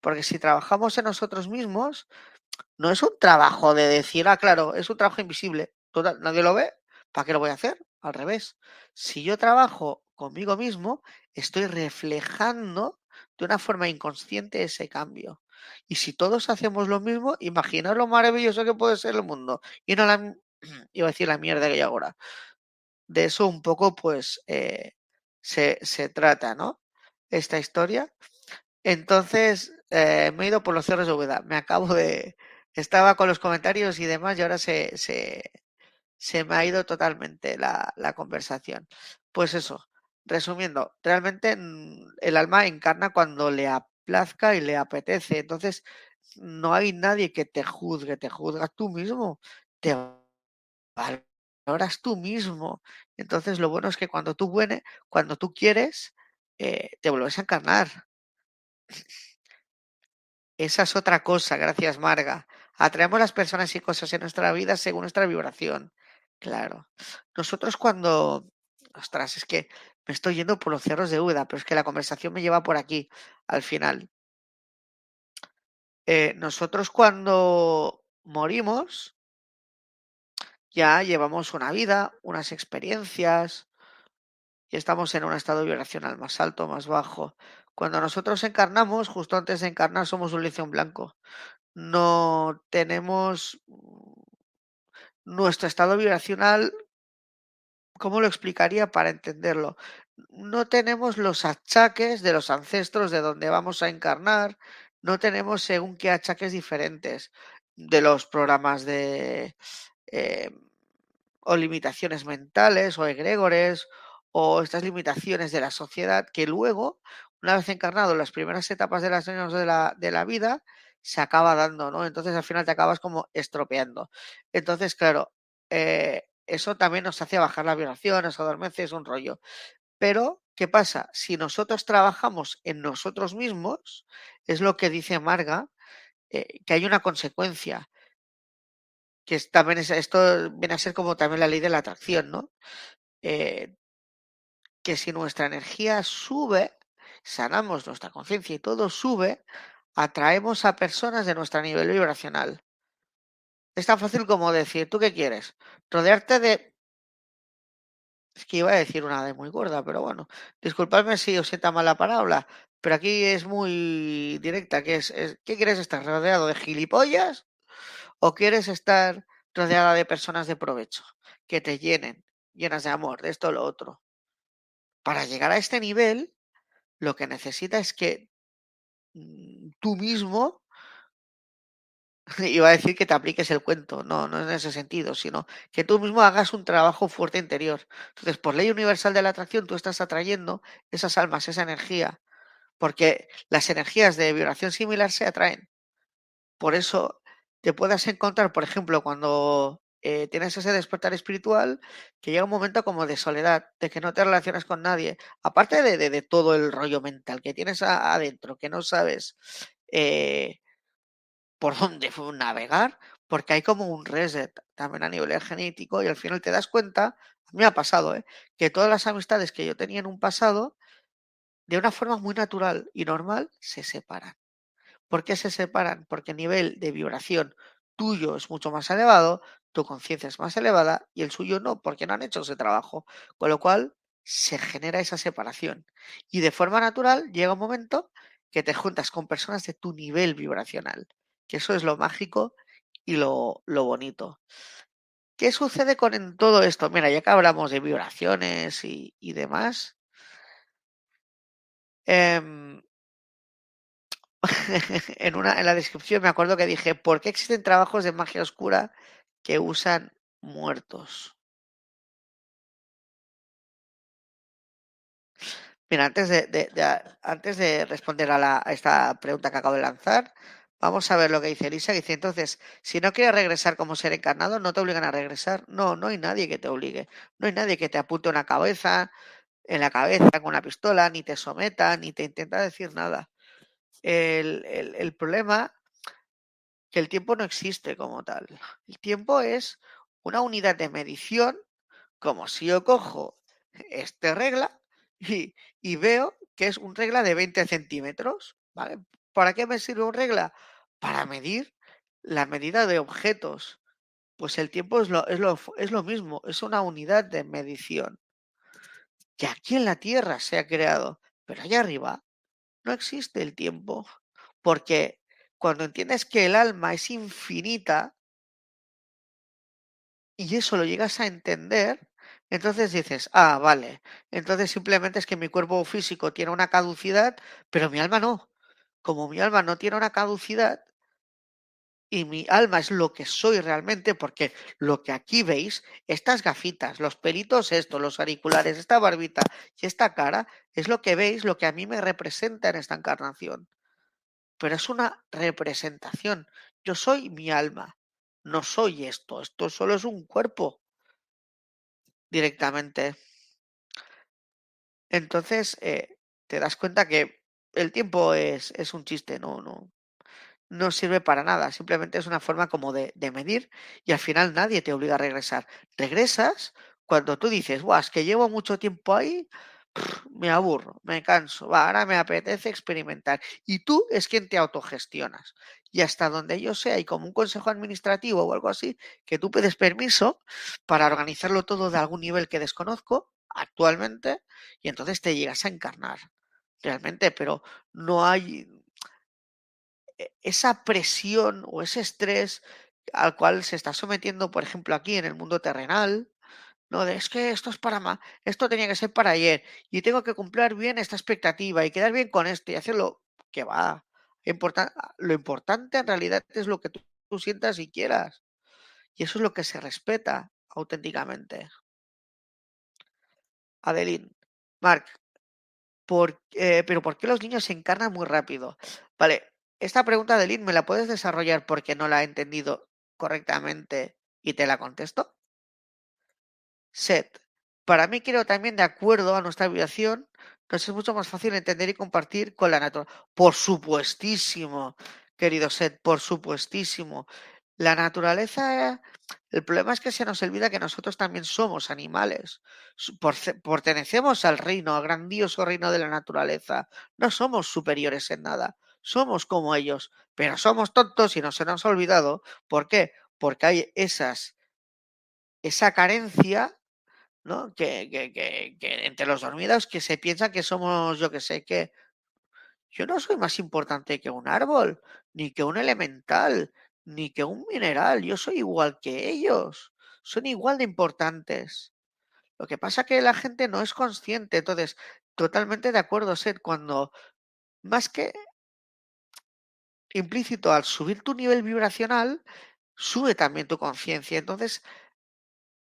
Porque si trabajamos en nosotros mismos, no es un trabajo de decir, ah, claro, es un trabajo invisible. nadie lo ve, ¿para qué lo voy a hacer? Al revés. Si yo trabajo conmigo mismo, estoy reflejando de una forma inconsciente ese cambio. Y si todos hacemos lo mismo, imaginaos lo maravilloso que puede ser el mundo. Y no la, iba a decir la mierda que hay ahora. De eso un poco, pues, eh, se, se trata, ¿no? Esta historia. Entonces, eh, me he ido por los cerros de Úbeda. Me acabo de. Estaba con los comentarios y demás, y ahora se, se, me ha ido totalmente la, la conversación. Pues eso, resumiendo, realmente mm, el alma encarna cuando le aplazca y le apetece. Entonces, no hay nadie que te juzgue, te juzgas tú mismo, te valoras tú mismo. Entonces, lo bueno es que cuando tú, buene, cuando tú quieres, eh, te vuelves a encarnar. Esa es otra cosa, gracias Marga. Atraemos las personas y cosas en nuestra vida según nuestra vibración. Claro. Nosotros cuando... Ostras, es que me estoy yendo por los cerros de Uda, pero es que la conversación me lleva por aquí, al final. Eh, nosotros cuando morimos, ya llevamos una vida, unas experiencias, y estamos en un estado vibracional más alto, más bajo. Cuando nosotros encarnamos, justo antes de encarnar, somos un licio blanco. No tenemos nuestro estado vibracional, ¿cómo lo explicaría para entenderlo? No tenemos los achaques de los ancestros de donde vamos a encarnar, no tenemos según qué achaques diferentes de los programas de eh, o limitaciones mentales o egregores o estas limitaciones de la sociedad que luego una vez encarnado en las primeras etapas de las años de la, de la vida, se acaba dando, ¿no? Entonces al final te acabas como estropeando. Entonces, claro, eh, eso también nos hace bajar la vibración, nos adormece, es un rollo. Pero, ¿qué pasa? Si nosotros trabajamos en nosotros mismos, es lo que dice Marga, eh, que hay una consecuencia, que es, también es, esto viene a ser como también la ley de la atracción, ¿no? Eh, que si nuestra energía sube, sanamos nuestra conciencia y todo sube, atraemos a personas de nuestro nivel vibracional. Es tan fácil como decir, ¿tú qué quieres? Rodearte de... Es que iba a decir una de muy gorda, pero bueno, disculpadme si os sienta mala palabra, pero aquí es muy directa, que es, ¿qué quieres estar rodeado de gilipollas o quieres estar rodeada de personas de provecho que te llenen, llenas de amor, de esto o lo otro? Para llegar a este nivel, lo que necesitas es que mm, tú mismo, iba a decir que te apliques el cuento, no, no en ese sentido, sino que tú mismo hagas un trabajo fuerte interior. Entonces, por ley universal de la atracción, tú estás atrayendo esas almas, esa energía, porque las energías de vibración similar se atraen. Por eso te puedas encontrar, por ejemplo, cuando eh, tienes ese despertar espiritual que llega un momento como de soledad, de que no te relacionas con nadie, aparte de, de, todo el rollo mental que tienes adentro, que no sabes eh, por dónde navegar, porque hay como un reset también a nivel genético y al final te das cuenta, a mí me ha pasado, ¿eh? que todas las amistades que yo tenía en un pasado, de una forma muy natural y normal, se separan. ¿Por qué se separan? Porque el nivel de vibración tuyo es mucho más elevado, tu conciencia es más elevada y el suyo no, porque no han hecho ese trabajo. Con lo cual se genera esa separación. Y de forma natural llega un momento que te juntas con personas de tu nivel vibracional, que eso es lo mágico y lo, lo bonito. ¿Qué sucede con todo esto? Mira, ya que hablamos de vibraciones y, y demás, eh, en, una, en la descripción me acuerdo que dije, ¿por qué existen trabajos de magia oscura que usan muertos? Antes de, antes de responder a, la, esta pregunta que acabo de lanzar, vamos a ver lo que dice Elisa. Dice, entonces, si no quieres regresar como ser encarnado, no te obligan a regresar. No, no hay nadie que te obligue. No hay nadie que te apunte una cabeza, en la cabeza con una pistola, ni te someta, ni te intenta decir nada. El, el, problema el tiempo no existe como tal. El tiempo es una unidad de medición, como si yo cojo este regla y, veo que es un regla de 20 centímetros. ¿vale? ¿Para qué me sirve un regla? Para medir la medida de objetos. Pues el tiempo es lo, es lo, es lo mismo, es una unidad de medición. Que aquí en la Tierra se ha creado, pero allá arriba no existe el tiempo, porque cuando entiendes que el alma es infinita y eso lo llegas a entender, entonces dices, ah, vale, entonces simplemente es que mi cuerpo físico tiene una caducidad, pero mi alma no. Como mi alma no tiene una caducidad, y mi alma es lo que soy realmente, porque lo que aquí veis, estas gafitas, los pelitos, esto, los auriculares, esta barbita y esta cara, es lo que veis, lo que a mí me representa en esta encarnación. Pero es una representación. Yo soy mi alma, no soy esto, esto solo es un cuerpo directamente. Entonces, eh, te das cuenta que el tiempo es, es un chiste, no, no, no sirve para nada, simplemente es una forma como de, de, medir y al final nadie te obliga a regresar. Regresas cuando tú dices, Buah, es que llevo mucho tiempo ahí, me aburro, me canso, va, ahora me apetece experimentar. Y tú es quien te autogestionas. Y hasta donde yo sé, hay como un consejo administrativo o algo así, que tú pides permiso para organizarlo todo de algún nivel que desconozco actualmente, y entonces te llegas a encarnar realmente, pero no hay, e, esa presión o ese estrés al cual se está sometiendo, por ejemplo, aquí en el mundo terrenal, ¿no? De, es que esto es para más, esto tenía que ser para ayer y tengo que cumplir bien esta expectativa y quedar bien con esto y hacerlo que va. Importa, lo importante en realidad es lo que tú, sientas y quieras. Y eso es lo que se respeta auténticamente. Adeline, Mark, por, eh, pero ¿por qué los niños se encarnan muy rápido? Vale, esta pregunta de Lynn, ¿me la puedes desarrollar porque no la he entendido correctamente y te la contesto? Set. Para mí, creo también de acuerdo a nuestra vibración, nos es mucho más fácil entender y compartir con la naturaleza. Por supuestísimo, querido Set, por supuestísimo. La naturaleza, el problema es que se nos olvida que nosotros también somos animales. Pertenecemos al reino, al grandioso reino de la naturaleza. No somos superiores en nada. Somos como ellos, pero somos tontos y no se nos ha olvidado. ¿Por qué? Porque hay esas, esa carencia ¿no? Que, que, que, entre los dormidos que se piensa que somos, yo que sé, que yo no soy más importante que un árbol, ni que un elemental, ni que un mineral. Yo soy igual que ellos. Son igual de importantes. Lo que pasa que la gente no es consciente. Entonces, totalmente de acuerdo, Seth, cuando más que implícito al subir tu nivel vibracional, sube también tu conciencia. Entonces,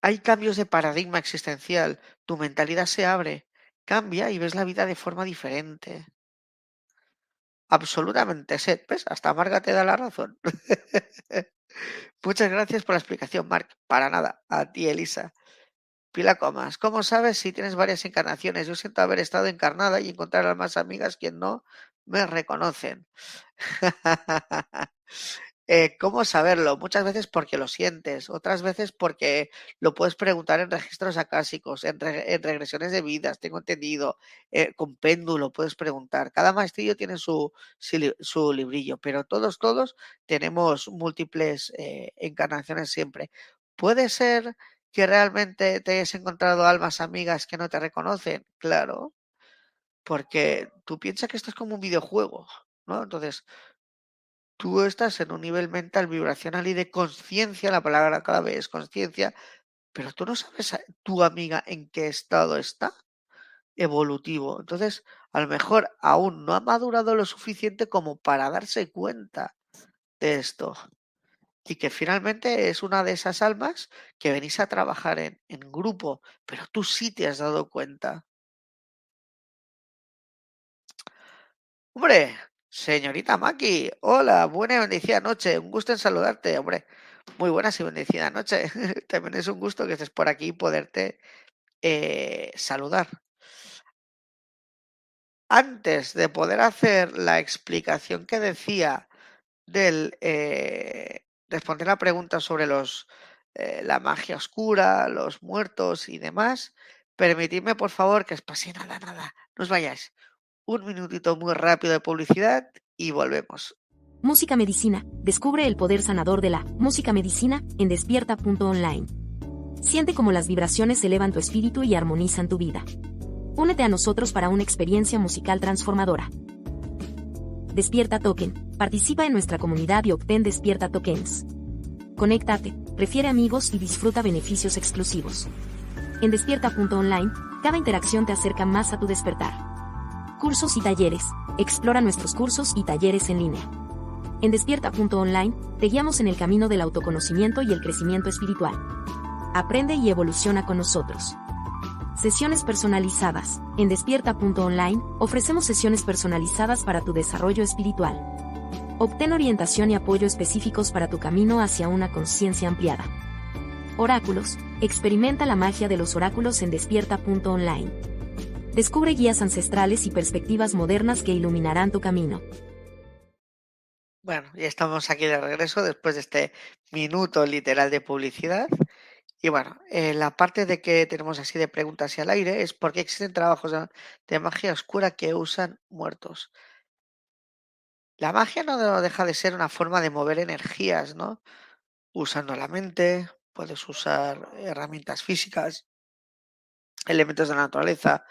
hay cambios de paradigma existencial. Tu mentalidad se abre, cambia y ves la vida de forma diferente. Absolutamente, Seth. ¿Ves? Hasta Marga te da la razón. Muchas gracias por la explicación, Mark. Para nada. A ti, Elisa. Pila Comas. ¿Cómo sabes si tienes varias encarnaciones? Yo siento haber estado encarnada y encontrar a más amigas quien no me reconocen. Eh, ¿Cómo saberlo? Muchas veces porque lo sientes, otras veces porque lo puedes preguntar en registros acásicos, en, re en regresiones de vidas, tengo entendido, eh, con péndulo puedes preguntar. Cada maestrillo tiene su, su librillo, pero todos, todos tenemos múltiples eh, encarnaciones siempre. Puede ser que realmente te hayas encontrado almas amigas que no te reconocen, claro, porque tú piensas que esto es como un videojuego, ¿no? Entonces, tú estás en un nivel mental, vibracional y de conciencia, la palabra clave es conciencia, pero tú no sabes tu amiga en qué estado está evolutivo. Entonces, a lo mejor aún no ha madurado lo suficiente como para darse cuenta de esto. Y que finalmente es una de esas almas que venís a trabajar en, en grupo, pero tú sí te has dado cuenta. Hombre, Señorita Maki, hola, buena y bendecida noche, un gusto en saludarte, hombre. Muy buenas y bendecida noche. También es un gusto que estés por aquí y poderte eh, saludar. Antes de poder hacer la explicación que decía del eh, responder la pregunta sobre los eh, la magia oscura, los muertos y demás, permitidme por favor que os pase nada, nada, no os vayáis un minutito muy rápido de publicidad y volvemos. Música Medicina. Descubre el poder sanador de la música medicina en despierta.online. Siente cómo las vibraciones elevan tu espíritu y armonizan tu vida. Únete a nosotros para una experiencia musical transformadora. Despierta Token. Participa en nuestra comunidad y obtén Despierta Tokens. Conéctate, prefiere amigos y disfruta beneficios exclusivos. En despierta.online, cada interacción te acerca más a tu despertar. Cursos y talleres. Explora nuestros cursos y talleres en línea. En despierta.online, te guiamos en el camino del autoconocimiento y el crecimiento espiritual. Aprende y evoluciona con nosotros. Sesiones personalizadas. En despierta.online, ofrecemos sesiones personalizadas para tu desarrollo espiritual. Obtén orientación y apoyo específicos para tu camino hacia una conciencia ampliada. Oráculos. Experimenta la magia de los oráculos en despierta.online. Descubre guías ancestrales y perspectivas modernas que iluminarán tu camino. Bueno, ya estamos aquí de regreso después de este minuto literal de publicidad. Y bueno, eh, la parte de que tenemos así de preguntas y al aire es por qué existen trabajos de magia oscura que usan muertos. La magia no deja de ser una forma de mover energías, ¿no? Usando la mente, puedes usar herramientas físicas, elementos de la naturaleza,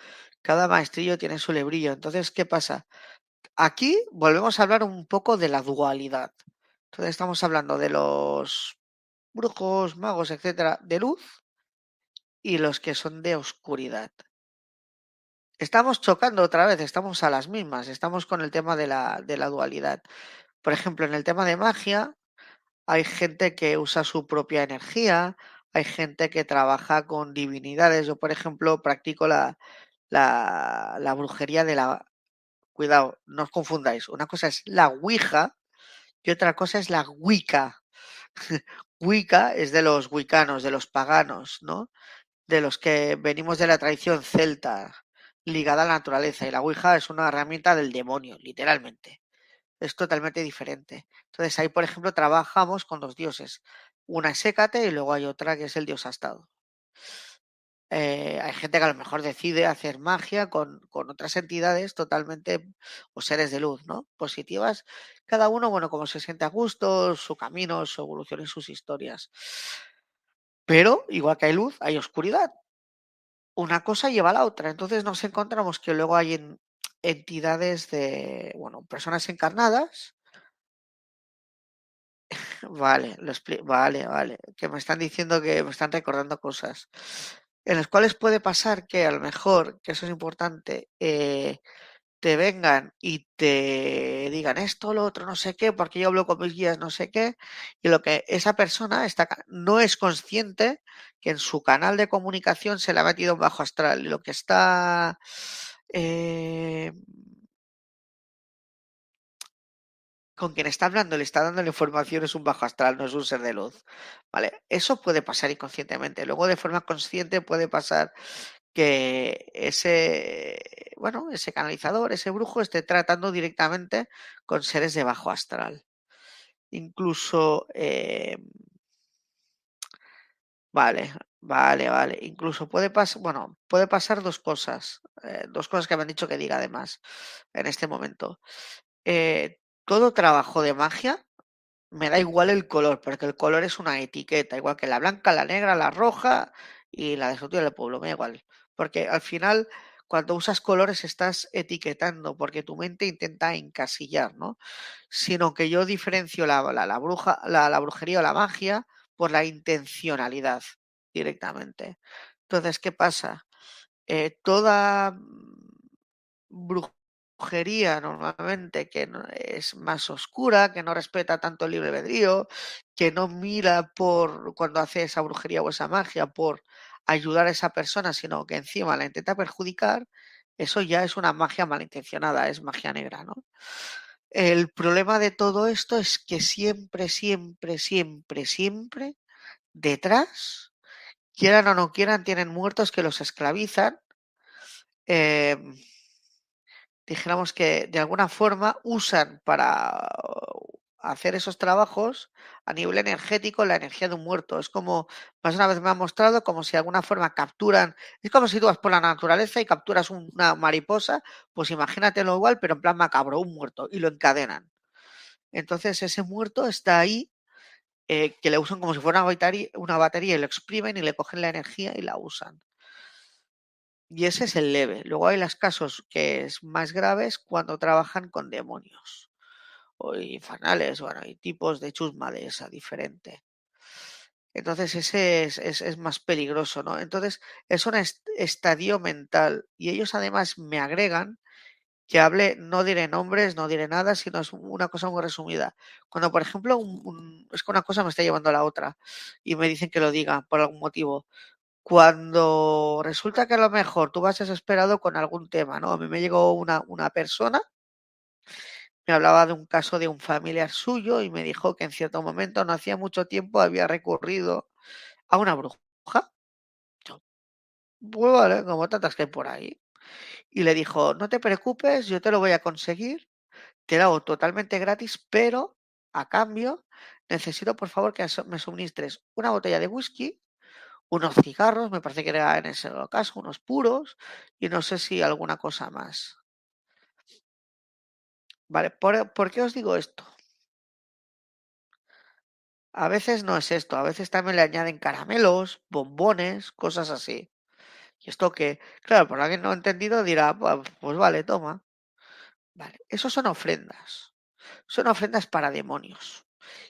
cada maestrillo tiene su lebrillo. Entonces, ¿qué pasa? Aquí volvemos a hablar un poco de la dualidad. Entonces estamos hablando de los brujos, magos, etcétera, de luz y los que son de oscuridad. Estamos chocando otra vez, estamos a las mismas, estamos con el tema de la, de la dualidad. Por ejemplo, en el tema de magia, hay gente que usa su propia energía, hay gente que trabaja con divinidades. Yo, por ejemplo, practico la, la, brujería de la... Cuidado, no os confundáis. Una cosa es la Ouija y otra cosa es la Wicca. Wicca es de los wicanos, de los paganos, ¿no? de los que venimos de la tradición celta, ligada a la naturaleza, y la Ouija es una herramienta del demonio, literalmente. Es totalmente diferente. Entonces ahí, por ejemplo, trabajamos con dos dioses. Una es Hécate y luego hay otra que es el dios Astado. Eh, hay gente que a lo mejor decide hacer magia con, con, otras entidades totalmente o seres de luz, ¿no? Positivas. Cada uno, bueno, como se siente a gusto, su camino, su evolución y sus historias. Pero, igual que hay luz, hay oscuridad. Una cosa lleva a la otra. Entonces nos encontramos que luego hay en, entidades de, bueno, personas encarnadas. Vale, lo vale, vale. Que me están diciendo que me están recordando cosas en los cuales puede pasar que a lo mejor, que eso es importante, eh, te vengan y te digan esto, lo otro, no sé qué, porque yo hablo con mis guías, no sé qué, y lo que esa persona está, no es consciente que en su canal de comunicación se le ha metido un bajo astral lo que está eh, con quien está hablando, le está dando la información, es un bajo astral, no es un ser de luz. ¿Vale? Eso puede pasar inconscientemente. Luego, de forma consciente, puede pasar que ese, bueno, ese canalizador, ese brujo, esté tratando directamente con seres de bajo astral. Incluso, eh, vale, vale, vale. Incluso puede pasar, bueno, puede pasar dos cosas, eh, dos cosas que me han dicho que diga además en este momento. Eh, todo trabajo de magia me da igual el color, porque el color es una etiqueta, igual que la blanca, la negra, la roja y la de del pueblo, me da igual. Porque al final, cuando usas colores estás etiquetando, porque tu mente intenta encasillar, ¿no? Sino que yo diferencio la, la, bruja, la, brujería o la magia por la intencionalidad directamente. Entonces, ¿qué pasa? Eh, toda brujería brujería normalmente que es más oscura, que no respeta tanto el libre albedrío, que no mira por cuando hace esa brujería o esa magia por ayudar a esa persona, sino que encima la intenta perjudicar, eso ya es una magia malintencionada, es magia negra, ¿no? El problema de todo esto es que siempre, siempre, siempre, siempre, detrás, quieran o no quieran, tienen muertos que los esclavizan. Eh, dijéramos que de alguna forma usan para hacer esos trabajos a nivel energético la energía de un muerto. Es como, más una vez me ha mostrado, como si de alguna forma capturan, es como si tú vas por la naturaleza y capturas una mariposa, pues imagínatelo igual, pero en plan macabro, un muerto, y lo encadenan. Entonces ese muerto está ahí, eh, que le usan como si fuera una batería, una batería y lo exprimen y le cogen la energía y la usan. Y ese es el leve. Luego hay los casos que es más graves cuando trabajan con demonios o infernales, bueno, hay tipos de chusma de esa diferente. Entonces ese es, es, más peligroso, ¿no? Entonces es un estadio mental y ellos además me agregan que hable, no diré nombres, no diré nada, sino es una cosa muy resumida. Cuando, por ejemplo, es que una cosa me está llevando a la otra y me dicen que lo diga por algún motivo cuando resulta que a lo mejor tú vas desesperado con algún tema, ¿no? A mí me llegó una, una persona, me hablaba de un caso de un familiar suyo y me dijo que en cierto momento, no hacía mucho tiempo, había recurrido a una bruja. pues vale, como tantas que hay por ahí. Y le dijo, no te preocupes, yo te lo voy a conseguir, te lo hago totalmente gratis, pero a cambio necesito por favor que me suministres una botella de whisky unos cigarros, me parece que era en ese caso, unos puros y no sé si alguna cosa más. Vale, ¿por, qué os digo esto? A veces no es esto, a veces también le añaden caramelos, bombones, cosas así. Y esto que, claro, por alguien no ha entendido dirá, pues vale, toma. Vale, eso son ofrendas. Son ofrendas para demonios.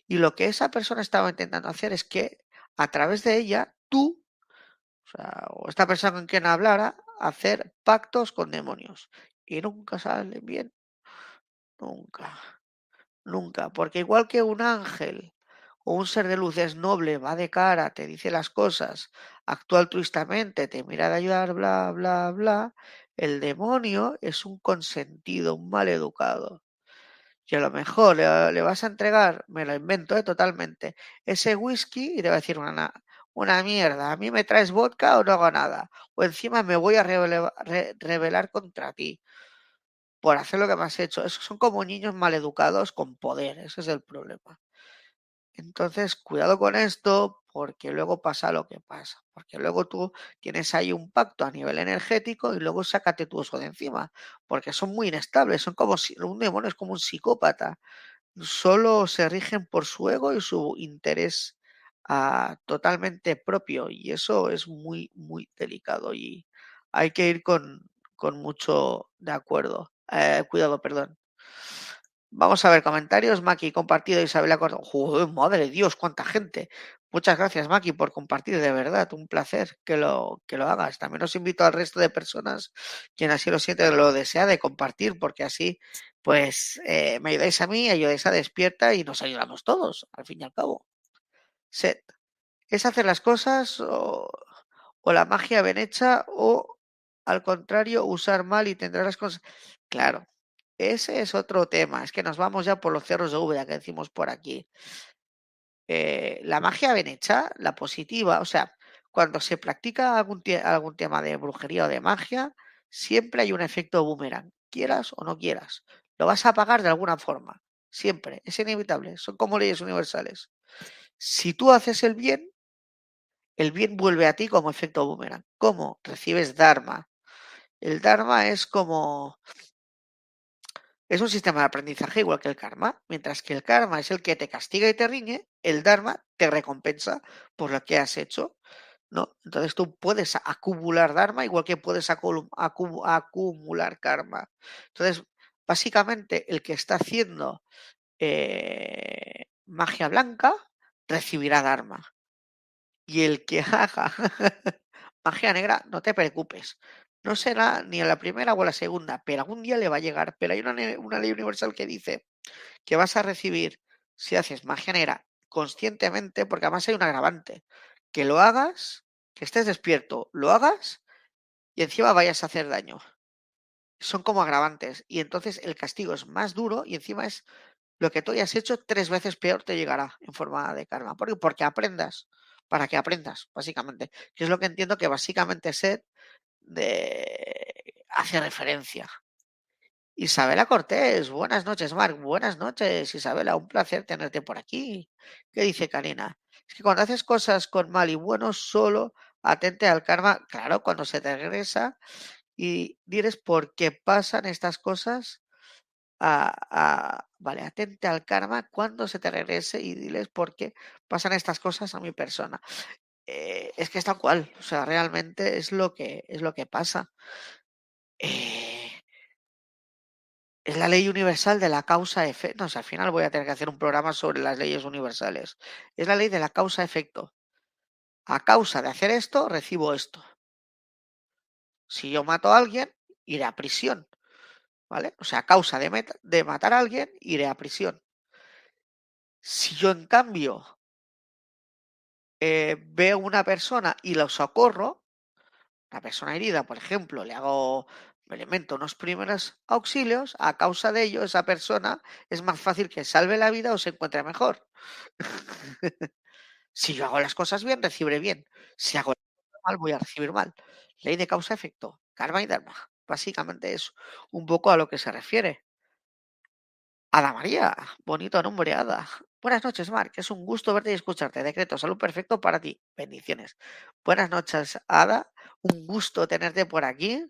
Y lo que esa persona estaba intentando hacer es que a través de ella tú, o, esta persona con quien hablara, hacer pactos con demonios. Y nunca salen bien. Nunca. Nunca. Porque igual que un ángel o un ser de luz es noble, va de cara, te dice las cosas, actúa altruistamente, te mira de ayudar, bla, bla, bla, el demonio es un consentido, un mal educado. Y a lo mejor le, vas a entregar, me lo invento ¿eh? totalmente, ese whisky y te va a decir una, una mierda. A mí me traes vodka o no hago nada. O encima me voy a rebelar contra ti por hacer lo que me has hecho. Esos son como niños maleducados con poder. Ese es el problema. Entonces, cuidado con esto porque luego pasa lo que pasa. Porque luego tú tienes ahí un pacto a nivel energético y luego sácate tu oso de encima. Porque son muy inestables. Son como un demonio es como un psicópata. Solo se rigen por su ego y su interés ah, totalmente propio. Y eso es muy, muy delicado. Y hay que ir con, con mucho de acuerdo. Eh, cuidado, perdón. Vamos a ver comentarios. Maki, compartido. Isabela Cordón. Joder, madre Dios, cuánta gente. Muchas gracias, Maki, por compartir. De verdad, un placer que lo, que lo hagas. También os invito al resto de personas, quien así lo siente, lo desea, de compartir, porque así, pues, eh, me ayudáis a mí, ayudáis a Despierta y nos ayudamos todos, al fin y al cabo. Set. ¿Es hacer las cosas o, la magia bien hecha o, al contrario, usar mal y tendrás las cosas? Claro, ese es otro tema, es que nos vamos ya por los cerros de Úbeda que decimos por aquí. Eh, la magia bien hecha, la positiva, o sea, cuando se practica algún, algún tema de brujería o de magia, siempre hay un efecto boomerang, quieras o no quieras. Lo vas a pagar de alguna forma, siempre, es inevitable, son como leyes universales. Si tú haces el bien, el bien vuelve a ti como efecto boomerang. ¿Cómo? Recibes Dharma. El Dharma es como es un sistema de aprendizaje igual que el karma. Mientras que el karma es el que te castiga y te riñe, el dharma te recompensa por lo que has hecho. ¿no? Entonces tú puedes acumular dharma igual que puedes acumular karma. Entonces, básicamente, el que está haciendo eh, magia blanca recibirá dharma. Y el que haga magia negra, no te preocupes. No será ni a la primera o la segunda, pero algún día le va a llegar. Pero hay una, ley universal que dice que vas a recibir, si haces magia negra conscientemente, porque además hay un agravante, que lo hagas, que estés despierto, lo hagas y encima vayas a hacer daño. Son como agravantes y entonces el castigo es más duro y encima es lo que tú hayas hecho tres veces peor te llegará en forma de karma. Porque, porque aprendas, para que aprendas, básicamente. Que es lo que entiendo que básicamente ser de... hace referencia. Isabela Cortés, buenas noches, Marc. Buenas noches, Isabela. Un placer tenerte por aquí. ¿Qué dice Karina? Es que cuando haces cosas con mal y bueno, solo atente al karma. Claro, cuando se te regresa y diles por qué pasan estas cosas. A, vale, atente al karma cuando se te regrese y diles por qué pasan estas cosas a mi persona. Eh, es que es tal cual, o sea, realmente es lo que, es lo que pasa. Eh, es la ley universal de la causa-efecto. No, o al final voy a tener que hacer un programa sobre las leyes universales. Es la ley de la causa-efecto. A causa de hacer esto, recibo esto. Si yo mato a alguien, iré a prisión. ¿Vale? O sea, a causa de, matar a alguien, iré a prisión. Si yo, en cambio, eh, veo una persona y la socorro, una persona herida, por ejemplo, le hago, me elemento unos primeros auxilios, a causa de ello, esa persona es más fácil que salve la vida o se encuentre mejor. si yo hago las cosas bien, recibiré bien. Si hago mal, voy a recibir mal. Ley de causa-efecto, karma y dharma. Básicamente es un poco a lo que se refiere. Ada María, bonito nombre, Ada. Buenas noches, Marc. Es un gusto verte y escucharte. Decreto, salud perfecto para ti. Bendiciones. Buenas noches, Ada. Un gusto tenerte por aquí.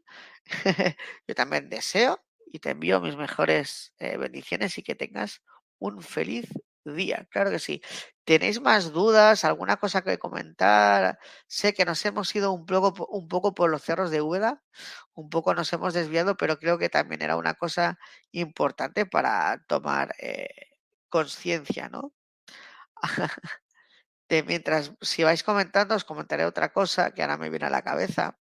Yo también deseo y te envío mis mejores eh, bendiciones y que tengas un feliz día. Claro que sí. ¿Tenéis más dudas? ¿Alguna cosa que comentar? Sé que nos hemos ido un poco, por los cerros de Úbeda, un poco nos hemos desviado, pero creo que también era una cosa importante para tomar. Eh, conciencia, ¿no? mientras, si vais comentando, os comentaré otra cosa que ahora me viene a la cabeza.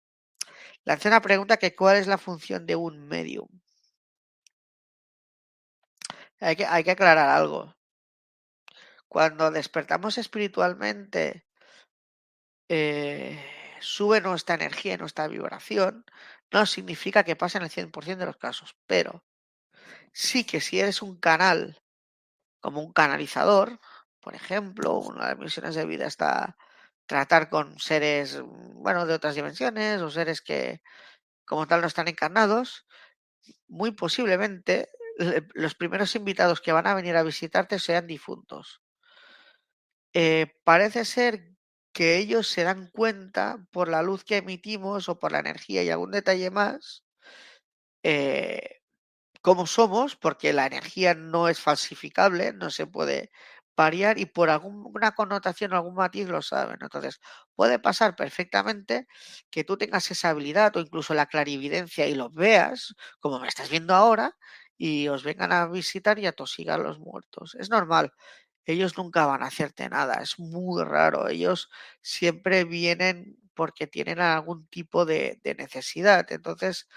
Lancé una pregunta que cuál es la función de un medium. Hay que, hay que aclarar algo. Cuando despertamos espiritualmente, eh, sube nuestra energía y nuestra vibración, no significa que pase en el 100% de los casos, pero sí que si eres un canal como un canalizador, por ejemplo, una de las misiones de vida está tratar con seres, bueno, de otras dimensiones o seres que como tal no están encarnados, muy posiblemente los primeros invitados que van a venir a visitarte sean difuntos. Eh, parece ser que ellos se dan cuenta por la luz que emitimos o por la energía y algún detalle más, eh, cómo somos, porque la energía no es falsificable, no se puede variar y por alguna connotación o algún matiz lo saben. Entonces, puede pasar perfectamente que tú tengas esa habilidad o incluso la clarividencia y los veas, como me estás viendo ahora, y os vengan a visitar y a tosigar los muertos. Es normal. Ellos nunca van a hacerte nada, es muy raro. Ellos siempre vienen porque tienen algún tipo de, necesidad. Entonces,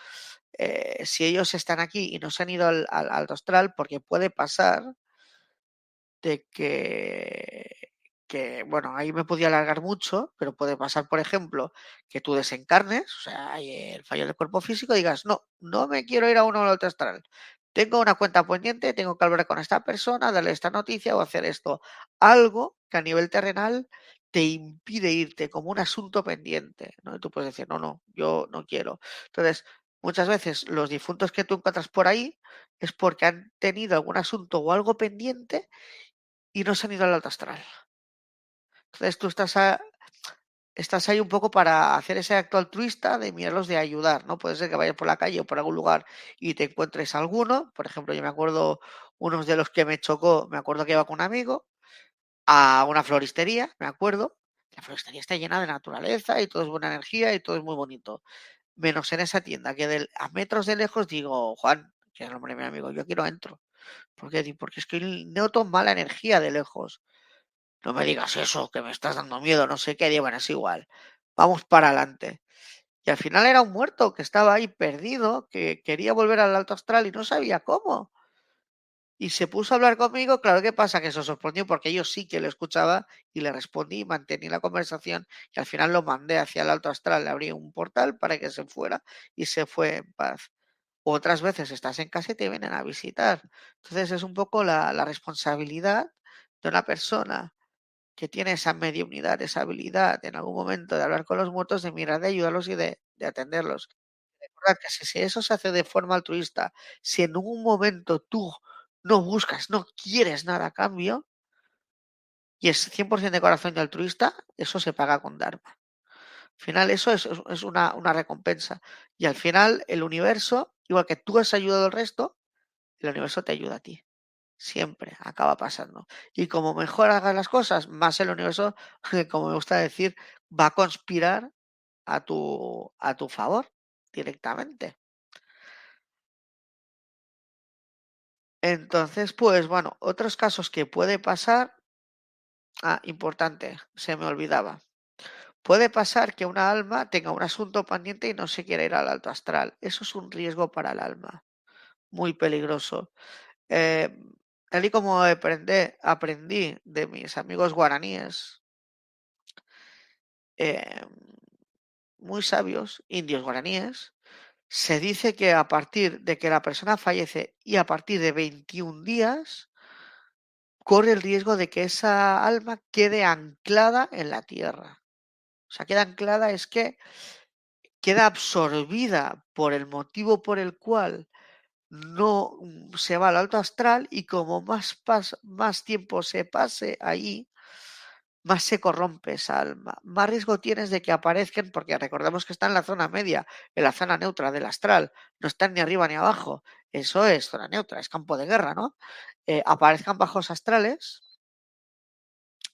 eh, si ellos están aquí y no se han ido al, al, al porque puede pasar, de que, que, bueno, ahí me podía alargar mucho, pero puede pasar, por ejemplo, que tú desencarnes, o sea, hay el fallo del cuerpo físico, y digas, no, no me quiero ir a uno al otro. Tengo una cuenta pendiente, tengo que hablar con esta persona, darle esta noticia o hacer esto. Algo que a nivel terrenal te impide irte como un asunto pendiente, ¿no? Y tú puedes decir, no, no, yo no quiero. Entonces, muchas veces los difuntos que tú encuentras por ahí es porque han tenido algún asunto o algo pendiente y no se han ido al alto astral. Entonces tú estás, estás ahí un poco para hacer ese acto altruista de mirarlos de ayudar, ¿no? Puede ser que vayas por la calle o por algún lugar y te encuentres alguno. Por ejemplo, yo me acuerdo, unos de los que me chocó, me acuerdo que iba con un amigo a una floristería, me acuerdo. La floristería está llena de naturaleza y todo es buena energía y todo es muy bonito. Menos en esa tienda, que a metros de lejos digo, Juan, que es el nombre de mi amigo, yo no entro. ¿Por? Porque es que noto mala energía de lejos. No me digas eso, que me estás dando miedo, no sé qué. Bueno, es igual. Vamos para adelante. Y al final era un muerto que estaba ahí perdido, que quería volver al alto astral y no sabía cómo. Y se puso a hablar conmigo, claro, ¿qué pasa? Que se sorprendió porque yo sí que lo escuchaba y le respondí, mantení la conversación y al final lo mandé hacia el alto astral, le abrí un portal para que se fuera y se fue en paz otras veces estás en casa y te vienen a visitar. Entonces es un poco la, responsabilidad de una persona que tiene esa mediunidad, esa habilidad en algún momento de hablar con los muertos, de mirar, de ayudarlos y de, atenderlos. Recordad que si, eso se hace de forma altruista, si en un momento tú no buscas, no quieres nada a cambio, y es 100% de corazón y altruista, eso se paga con Dharma. Al final eso es, una, una, recompensa. Y al final el universo Igual que tú has ayudado al resto, el universo te ayuda a ti. Siempre acaba pasando. Y como mejor hagas las cosas, más el universo, como me gusta decir, va a conspirar a tu, a tu favor directamente. Entonces, pues bueno, otros casos que puede pasar. Ah, importante, se me olvidaba. Puede pasar que una alma tenga un asunto pendiente y no se quiera ir al alto astral. Eso es un riesgo para el alma, muy peligroso. Eh, y como aprendí, aprendí de mis amigos guaraníes, eh, muy sabios, indios guaraníes, se dice que a partir de que la persona fallece y a partir de 21 días, corre el riesgo de que esa alma quede anclada en la tierra. O sea, queda anclada es que queda absorbida por el motivo por el cual no mm, se va al alto astral y como más, más tiempo se pase ahí, más se corrompe esa alma. Más riesgo tienes de que aparezcan, porque recordemos que está en la zona media, en la zona neutra del astral, no están ni arriba ni abajo. Eso es zona neutra, es campo de guerra, ¿no? Eh, aparezcan bajos astrales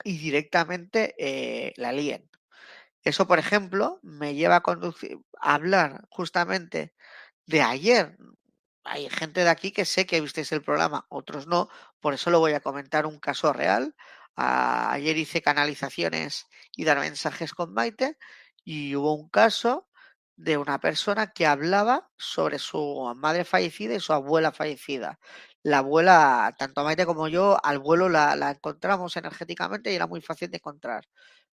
y directamente eh, la líen. Eso, por ejemplo, me lleva a, conducir, a hablar justamente de ayer. Hay gente de aquí que sé que visteis el programa, otros no, por eso lo voy a comentar un caso real. ayer hice canalizaciones y dar mensajes con Maite y hubo un caso de una persona que hablaba sobre su madre fallecida y su abuela fallecida. La abuela, tanto Maite como yo, al vuelo la, la encontramos energéticamente y era muy fácil de encontrar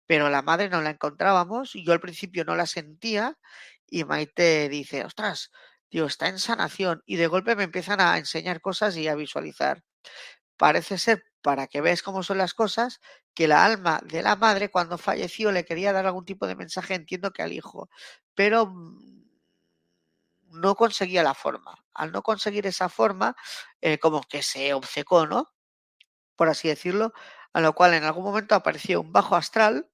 pero la madre no la encontrábamos y yo al principio no la sentía y Maite dice, ostras, tío, está en sanación y de golpe me empiezan a enseñar cosas y a visualizar. Parece ser para que veas cómo son las cosas, que la alma de la madre cuando falleció le quería dar algún tipo de mensaje, entiendo que al hijo, pero mm, no conseguía la forma. Al no conseguir esa forma, eh, como que se obcecó, ¿no? Por así decirlo, a lo cual en algún momento apareció un bajo astral.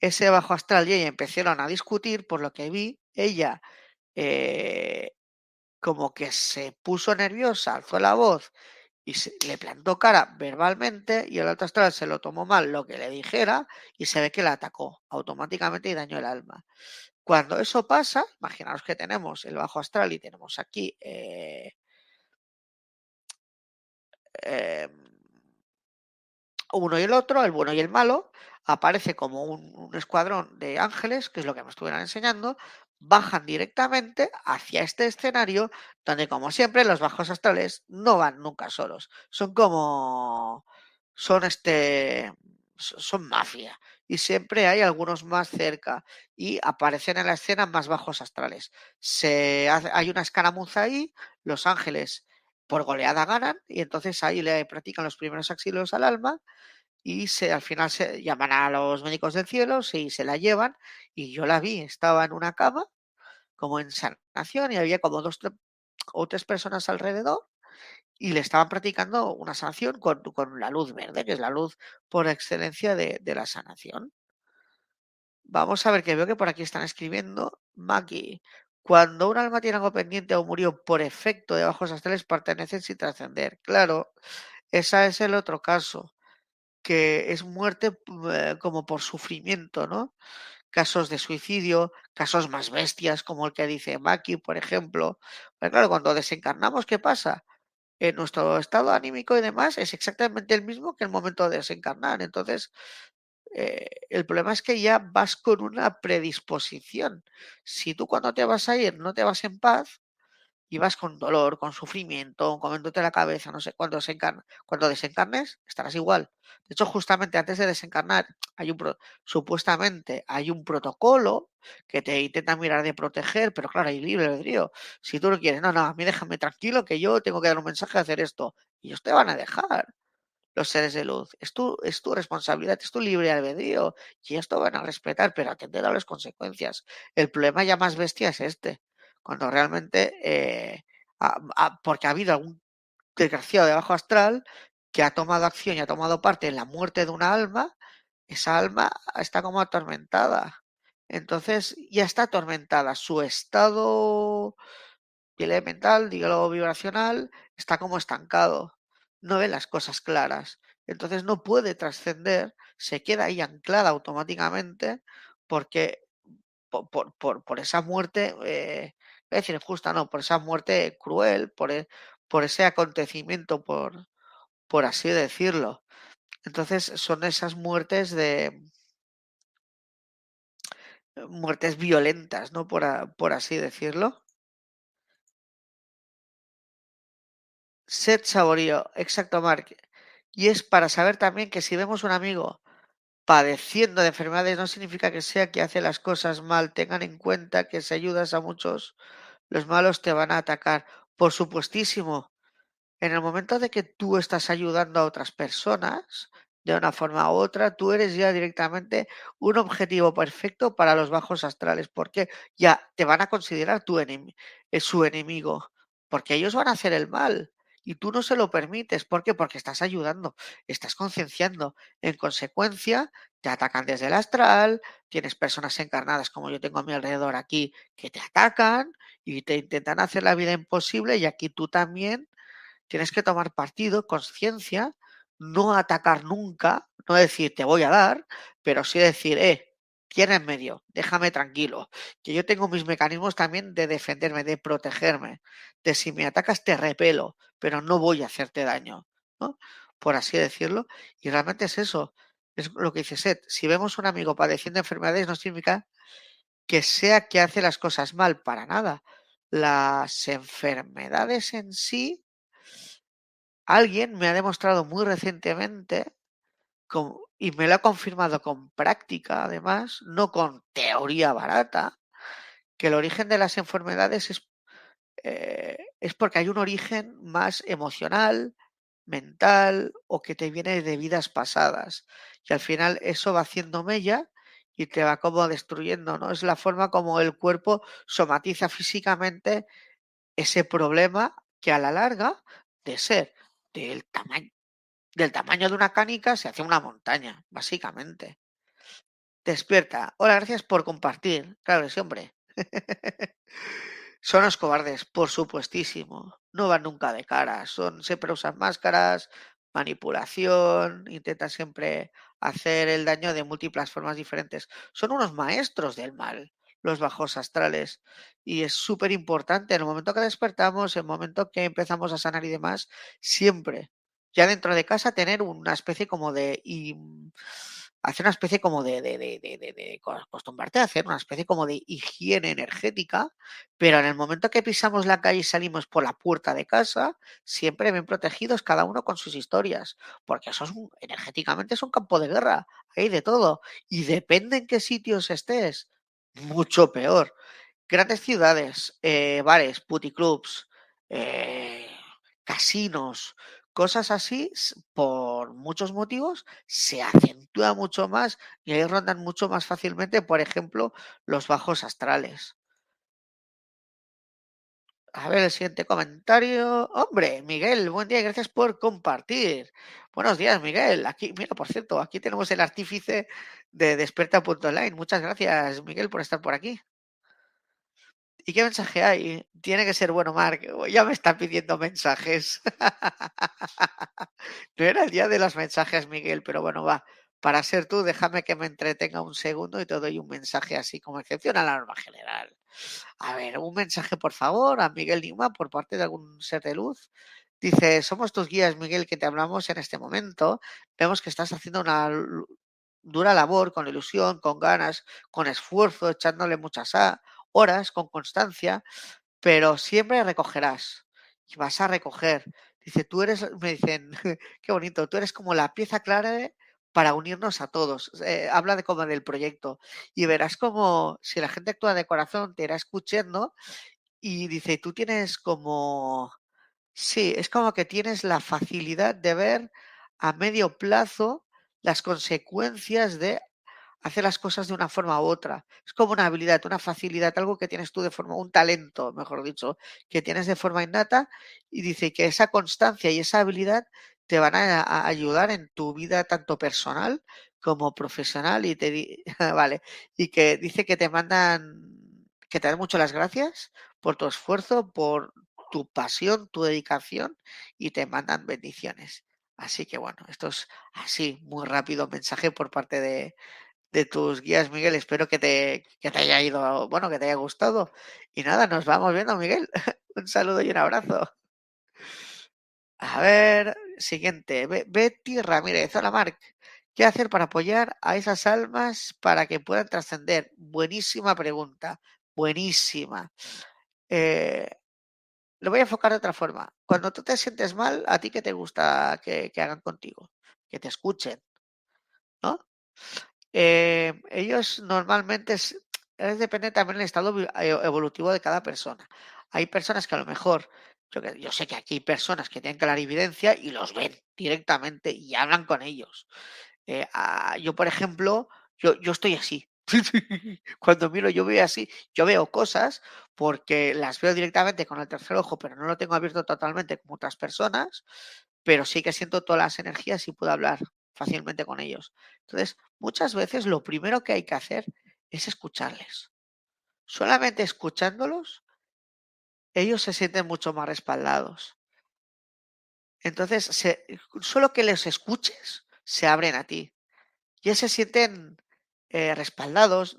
Ese bajo astral y ella empezaron a discutir, por lo que vi, ella eh, como que se puso nerviosa, alzó la voz y se, le plantó cara verbalmente y el alto astral se lo tomó mal lo que le dijera y se ve que la atacó automáticamente y dañó el alma. Cuando eso pasa, imaginaos que tenemos el bajo astral y tenemos aquí eh, eh, uno y el otro, el bueno y el malo, aparece como un, un, escuadrón de ángeles, que es lo que me estuvieron enseñando, bajan directamente hacia este escenario donde, como siempre, los bajos astrales no van nunca solos. Son como... son este... son mafia y siempre hay algunos más cerca y aparecen en la escena más bajos astrales. Se hay una escaramuza ahí, los ángeles por goleada ganan y entonces ahí le practican los primeros auxilios al alma y al final se llaman a los médicos del cielo y se la llevan y yo la vi, estaba en una cama como en sanación y había como dos o tres personas alrededor y le estaban practicando una sanación con, con, la luz verde, que es la luz por excelencia de, de, la sanación. Vamos a ver que veo que por aquí están escribiendo Maki. Cuando un alma tiene algo pendiente o murió por efecto de bajos astrales, pertenecen sin trascender. Claro, ese es el otro caso, que es muerte eh, como por sufrimiento, ¿no? Casos de suicidio, casos más bestias, como el que dice Maki, por ejemplo. Pero claro, cuando desencarnamos, ¿qué pasa? en nuestro estado anímico y demás es exactamente el mismo que el momento de desencarnar. Entonces, eh, el problema es que ya vas con una predisposición. Si tú cuando te vas a ir no te vas en paz, y vas con dolor, con sufrimiento, comiéndote la cabeza, no sé, cuando, desencarna, cuando desencarnes estarás igual. De hecho, justamente antes de desencarnar, hay un supuestamente hay un protocolo que te intenta mirar de proteger, pero claro, hay libre albedrío. Si tú no quieres, no, no, a mí déjame tranquilo que yo tengo que dar un mensaje de hacer esto. Y ellos te van a dejar los seres de luz. Es tu, es tu responsabilidad, es tu libre albedrío. Y esto van a respetar, pero atender a las consecuencias. El problema ya más bestia es este cuando realmente, eh, porque ha habido algún desgraciado de bajo astral que ha tomado acción y ha tomado parte en la muerte de una alma, esa alma está como atormentada. Entonces ya está atormentada. Su estado elemental, dígalo vibracional, está como estancado. No ve las cosas claras. Entonces no puede trascender, se queda ahí anclada automáticamente porque por, por, por, por esa muerte eh, es decir, injusta, no, por esa muerte cruel, por, e, por ese acontecimiento, por, por así decirlo. Entonces son esas muertes de muertes violentas, ¿no? Por, a, por así decirlo. Set saborío, exacto, Mark. Y es para saber también que si vemos un amigo padeciendo de enfermedades no significa que sea que hace las cosas mal. Tengan en cuenta que si ayudas a muchos los malos te van a atacar. Por supuestísimo, en el momento de que tú estás ayudando a otras personas, de una forma u otra, tú eres ya directamente un objetivo perfecto para los bajos astrales, porque ya te van a considerar tu enemigo, eh, su enemigo, porque ellos van a hacer el mal y tú no se lo permites. ¿Por qué? Porque estás ayudando, estás concienciando. En consecuencia, te atacan desde el astral, tienes personas encarnadas como yo tengo a mi alrededor aquí que te atacan y te intentan hacer la vida imposible y aquí tú también tienes que tomar partido, conciencia, no atacar nunca, no decir te voy a dar, pero sí decir, eh, tiene en medio, déjame tranquilo, que yo tengo mis mecanismos también de defenderme, de protegerme, de si me atacas te repelo, pero no voy a hacerte daño. Por así decirlo, y realmente es eso, es lo que dice Seth, si vemos un amigo padeciendo enfermedades no significa que sea que hace las cosas mal, para nada. Las enfermedades en sí, alguien me ha demostrado muy recientemente y me lo ha confirmado con práctica, además, no con teoría barata, que el origen de las enfermedades es, eh, es porque hay un origen más emocional, mental o que te viene de vidas pasadas. Y al final eso va haciendo mella y te va como destruyendo, ¿no? Es la forma como el cuerpo somatiza físicamente ese problema que a la larga, de ser del tamaño, del tamaño de una canica, se hace una montaña, básicamente. Despierta. Hola, gracias por compartir. Claro que sí, hombre. Son los cobardes, por supuestísimo. No van nunca de cara. Son, siempre usan máscaras, manipulación, intentan siempre hacer el daño de múltiples formas diferentes. Son unos maestros del mal, los bajos astrales. Y es súper importante en el momento que despertamos, en el momento que empezamos a sanar y demás, siempre, ya dentro de casa, tener una especie como de hacer una especie como de, de, de, de, acostumbrarte a hacer una especie como de higiene energética, pero en el momento que pisamos la calle y salimos por la puerta de casa, siempre bien protegidos, cada uno con sus historias, porque eso es energéticamente es un campo de guerra, hay de todo, y depende en qué sitios estés, mucho peor. Grandes ciudades, eh, bares, puticlubs, eh, casinos, cosas así, por muchos motivos, se acentúa mucho más y ahí rondan mucho más fácilmente, por ejemplo, los bajos astrales. A ver el siguiente comentario. Hombre, Miguel, buen día, gracias por compartir. Buenos días, Miguel. Aquí, mira, por cierto, aquí tenemos el artífice de Desperta.online. Muchas gracias, Miguel, por estar por aquí. ¿Y qué mensaje hay? Tiene que ser bueno, Mark. Ya me está pidiendo mensajes. no era el día de los mensajes, Miguel, pero bueno, va. Para ser tú, déjame que me entretenga un segundo y te doy un mensaje así como excepción a la norma general. A ver, un mensaje, por favor, a Miguel Nima por parte de algún ser de luz. Dice, somos tus guías, Miguel, que te hablamos en este momento. Vemos que estás haciendo una dura labor con ilusión, con ganas, con esfuerzo, echándole muchas a horas con constancia, pero siempre recogerás y vas a recoger. Dice, tú eres, me dicen, qué bonito, tú eres como la pieza clave para unirnos a todos. Eh, habla de como del proyecto y verás como si la gente actúa de corazón te irá escuchando y dice, tú tienes como, sí, es como que tienes la facilidad de ver a medio plazo las consecuencias de hacer las cosas de una forma u otra. Es como una habilidad, una facilidad, algo que tienes tú de forma, un talento, mejor dicho, que tienes de forma innata y dice que esa constancia y esa habilidad te van a, ayudar en tu vida tanto personal como profesional y te vale y que dice que te mandan que te dan mucho las gracias por tu esfuerzo, por tu pasión, tu dedicación y te mandan bendiciones. Así que bueno, esto es así, muy rápido mensaje por parte de, de tus guías, Miguel. Espero que te, que te haya ido, bueno, que te haya gustado. Y nada, nos vamos viendo, Miguel. un saludo y un abrazo. A ver, siguiente. Betty Ramírez. Hola, Marc. ¿Qué hacer para apoyar a esas almas para que puedan trascender? Buenísima pregunta. Buenísima. Eh, lo voy a enfocar de otra forma. Cuando tú te sientes mal, ¿a ti qué te gusta que, que hagan contigo? Que te escuchen. ¿No? Eh, ellos normalmente es, depende también del estado e, evolutivo de cada persona. Hay personas que a lo mejor, yo, sé que aquí hay personas que tienen clarividencia y los ven directamente y hablan con ellos. Eh, yo, por ejemplo, yo, yo estoy así. Cuando miro, yo veo así, yo veo cosas porque las veo directamente con el tercer ojo, pero no lo tengo abierto totalmente como otras personas, pero sí que siento todas las energías y puedo hablar fácilmente con ellos. Entonces, muchas veces lo primero que hay que hacer es escucharles. Solamente escuchándolos, ellos se sienten mucho más respaldados. Entonces, solo que les escuches, se abren a ti. Ya se sienten eh, respaldados,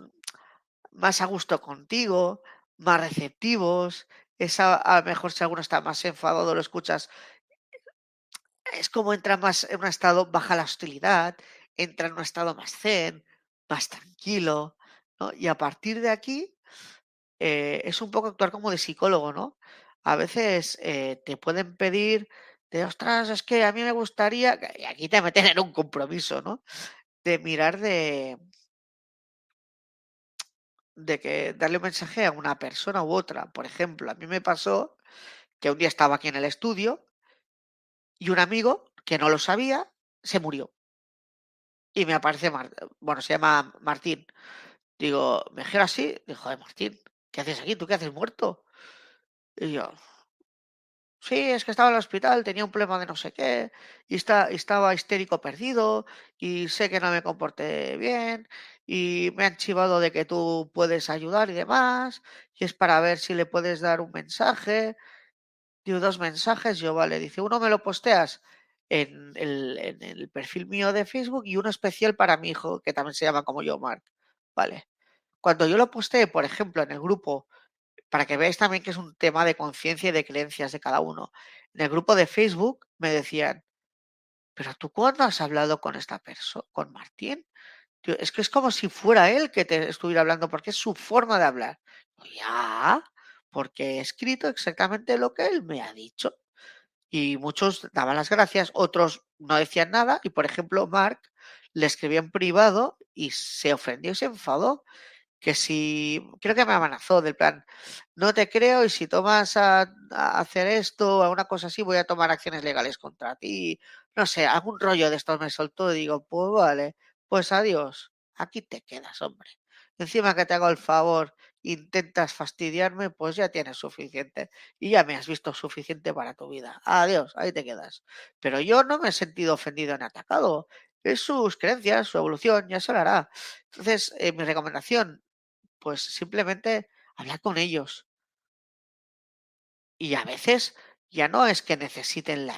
más a gusto contigo, más receptivos. A lo mejor si alguno está más enfadado, lo escuchas es como entra más en un estado, baja la hostilidad, entra en un estado más zen, más tranquilo, ¿no? Y a partir de aquí eh, es un poco actuar como de psicólogo, ¿no? A veces eh, te pueden pedir de, ostras, es que a mí me gustaría, y aquí te meten en un compromiso, ¿no? De mirar de, de que darle un mensaje a una persona u otra. Por ejemplo, a mí me pasó que un día estaba aquí en el estudio Y un amigo que no lo sabía se murió. Y me aparece, bueno, se llama Martín. Digo, me gira así, dijo, de Martín, ¿qué haces aquí? ¿Tú qué haces muerto? Y yo, sí, es que estaba en el hospital, tenía un problema de no sé qué, y está, estaba histérico perdido, y sé que no me comporté bien, y me han chivado de que tú puedes ayudar y demás, y es para ver si le puedes dar un mensaje. Digo, dos mensajes, yo vale, dice, uno me lo posteas en el perfil mío de Facebook y uno especial para mi hijo, que también se llama como yo, Mark. Vale. Cuando yo lo posteé, por ejemplo, en el grupo, para que veáis también que es un tema de conciencia y de creencias de cada uno, en el grupo de Facebook me decían, pero tú cuándo has hablado con esta persona, con Martín? es que es como si fuera él que te estuviera hablando, porque es su forma de hablar. Ya, porque he escrito exactamente lo que él me ha dicho. Y muchos daban las gracias, otros no decían nada. Y por ejemplo, Mark le escribió en privado y se ofendió y se enfadó. Que si, creo que me amenazó del plan, no te creo y si tomas a, hacer esto o alguna cosa así, voy a tomar acciones legales contra ti. No sé, algún rollo de estos me soltó y digo, pues vale, pues adiós, aquí te quedas, hombre. Encima que te hago el favor, intentas fastidiarme, pues ya tienes suficiente. Y ya me has visto suficiente para tu vida. Adiós, ahí te quedas. Pero yo no me he sentido ofendido ni atacado. Es sus creencias, su evolución, ya se lo hará. Entonces, eh, mi recomendación, pues simplemente hablar con ellos. Y a veces ya no es que necesiten la,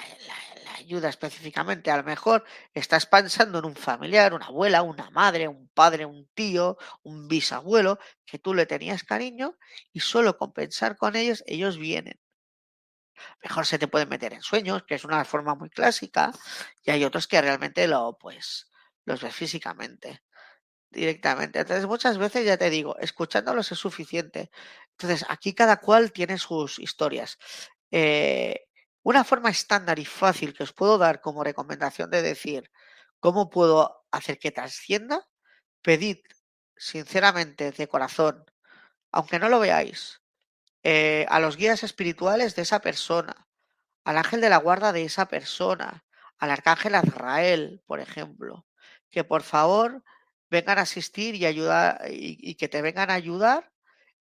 ayuda específicamente. A lo mejor estás pensando en un familiar, una abuela, una madre, un padre, un tío, un bisabuelo, que tú le tenías cariño y solo con pensar con ellos, ellos vienen. Mejor se te pueden meter en sueños, que es una forma muy clásica, y hay otros que realmente lo, pues, los ves físicamente directamente. Entonces, muchas veces ya te digo, escuchándolos es suficiente. Entonces, aquí cada cual tiene sus historias. Eh, una forma estándar y fácil que os puedo dar como recomendación de decir cómo puedo hacer que trascienda, pedid sinceramente de corazón, aunque no lo veáis, eh, a los guías espirituales de esa persona, al ángel de la guarda de esa persona, al arcángel Azrael, por ejemplo, que por favor vengan a asistir y ayudar y que te vengan a ayudar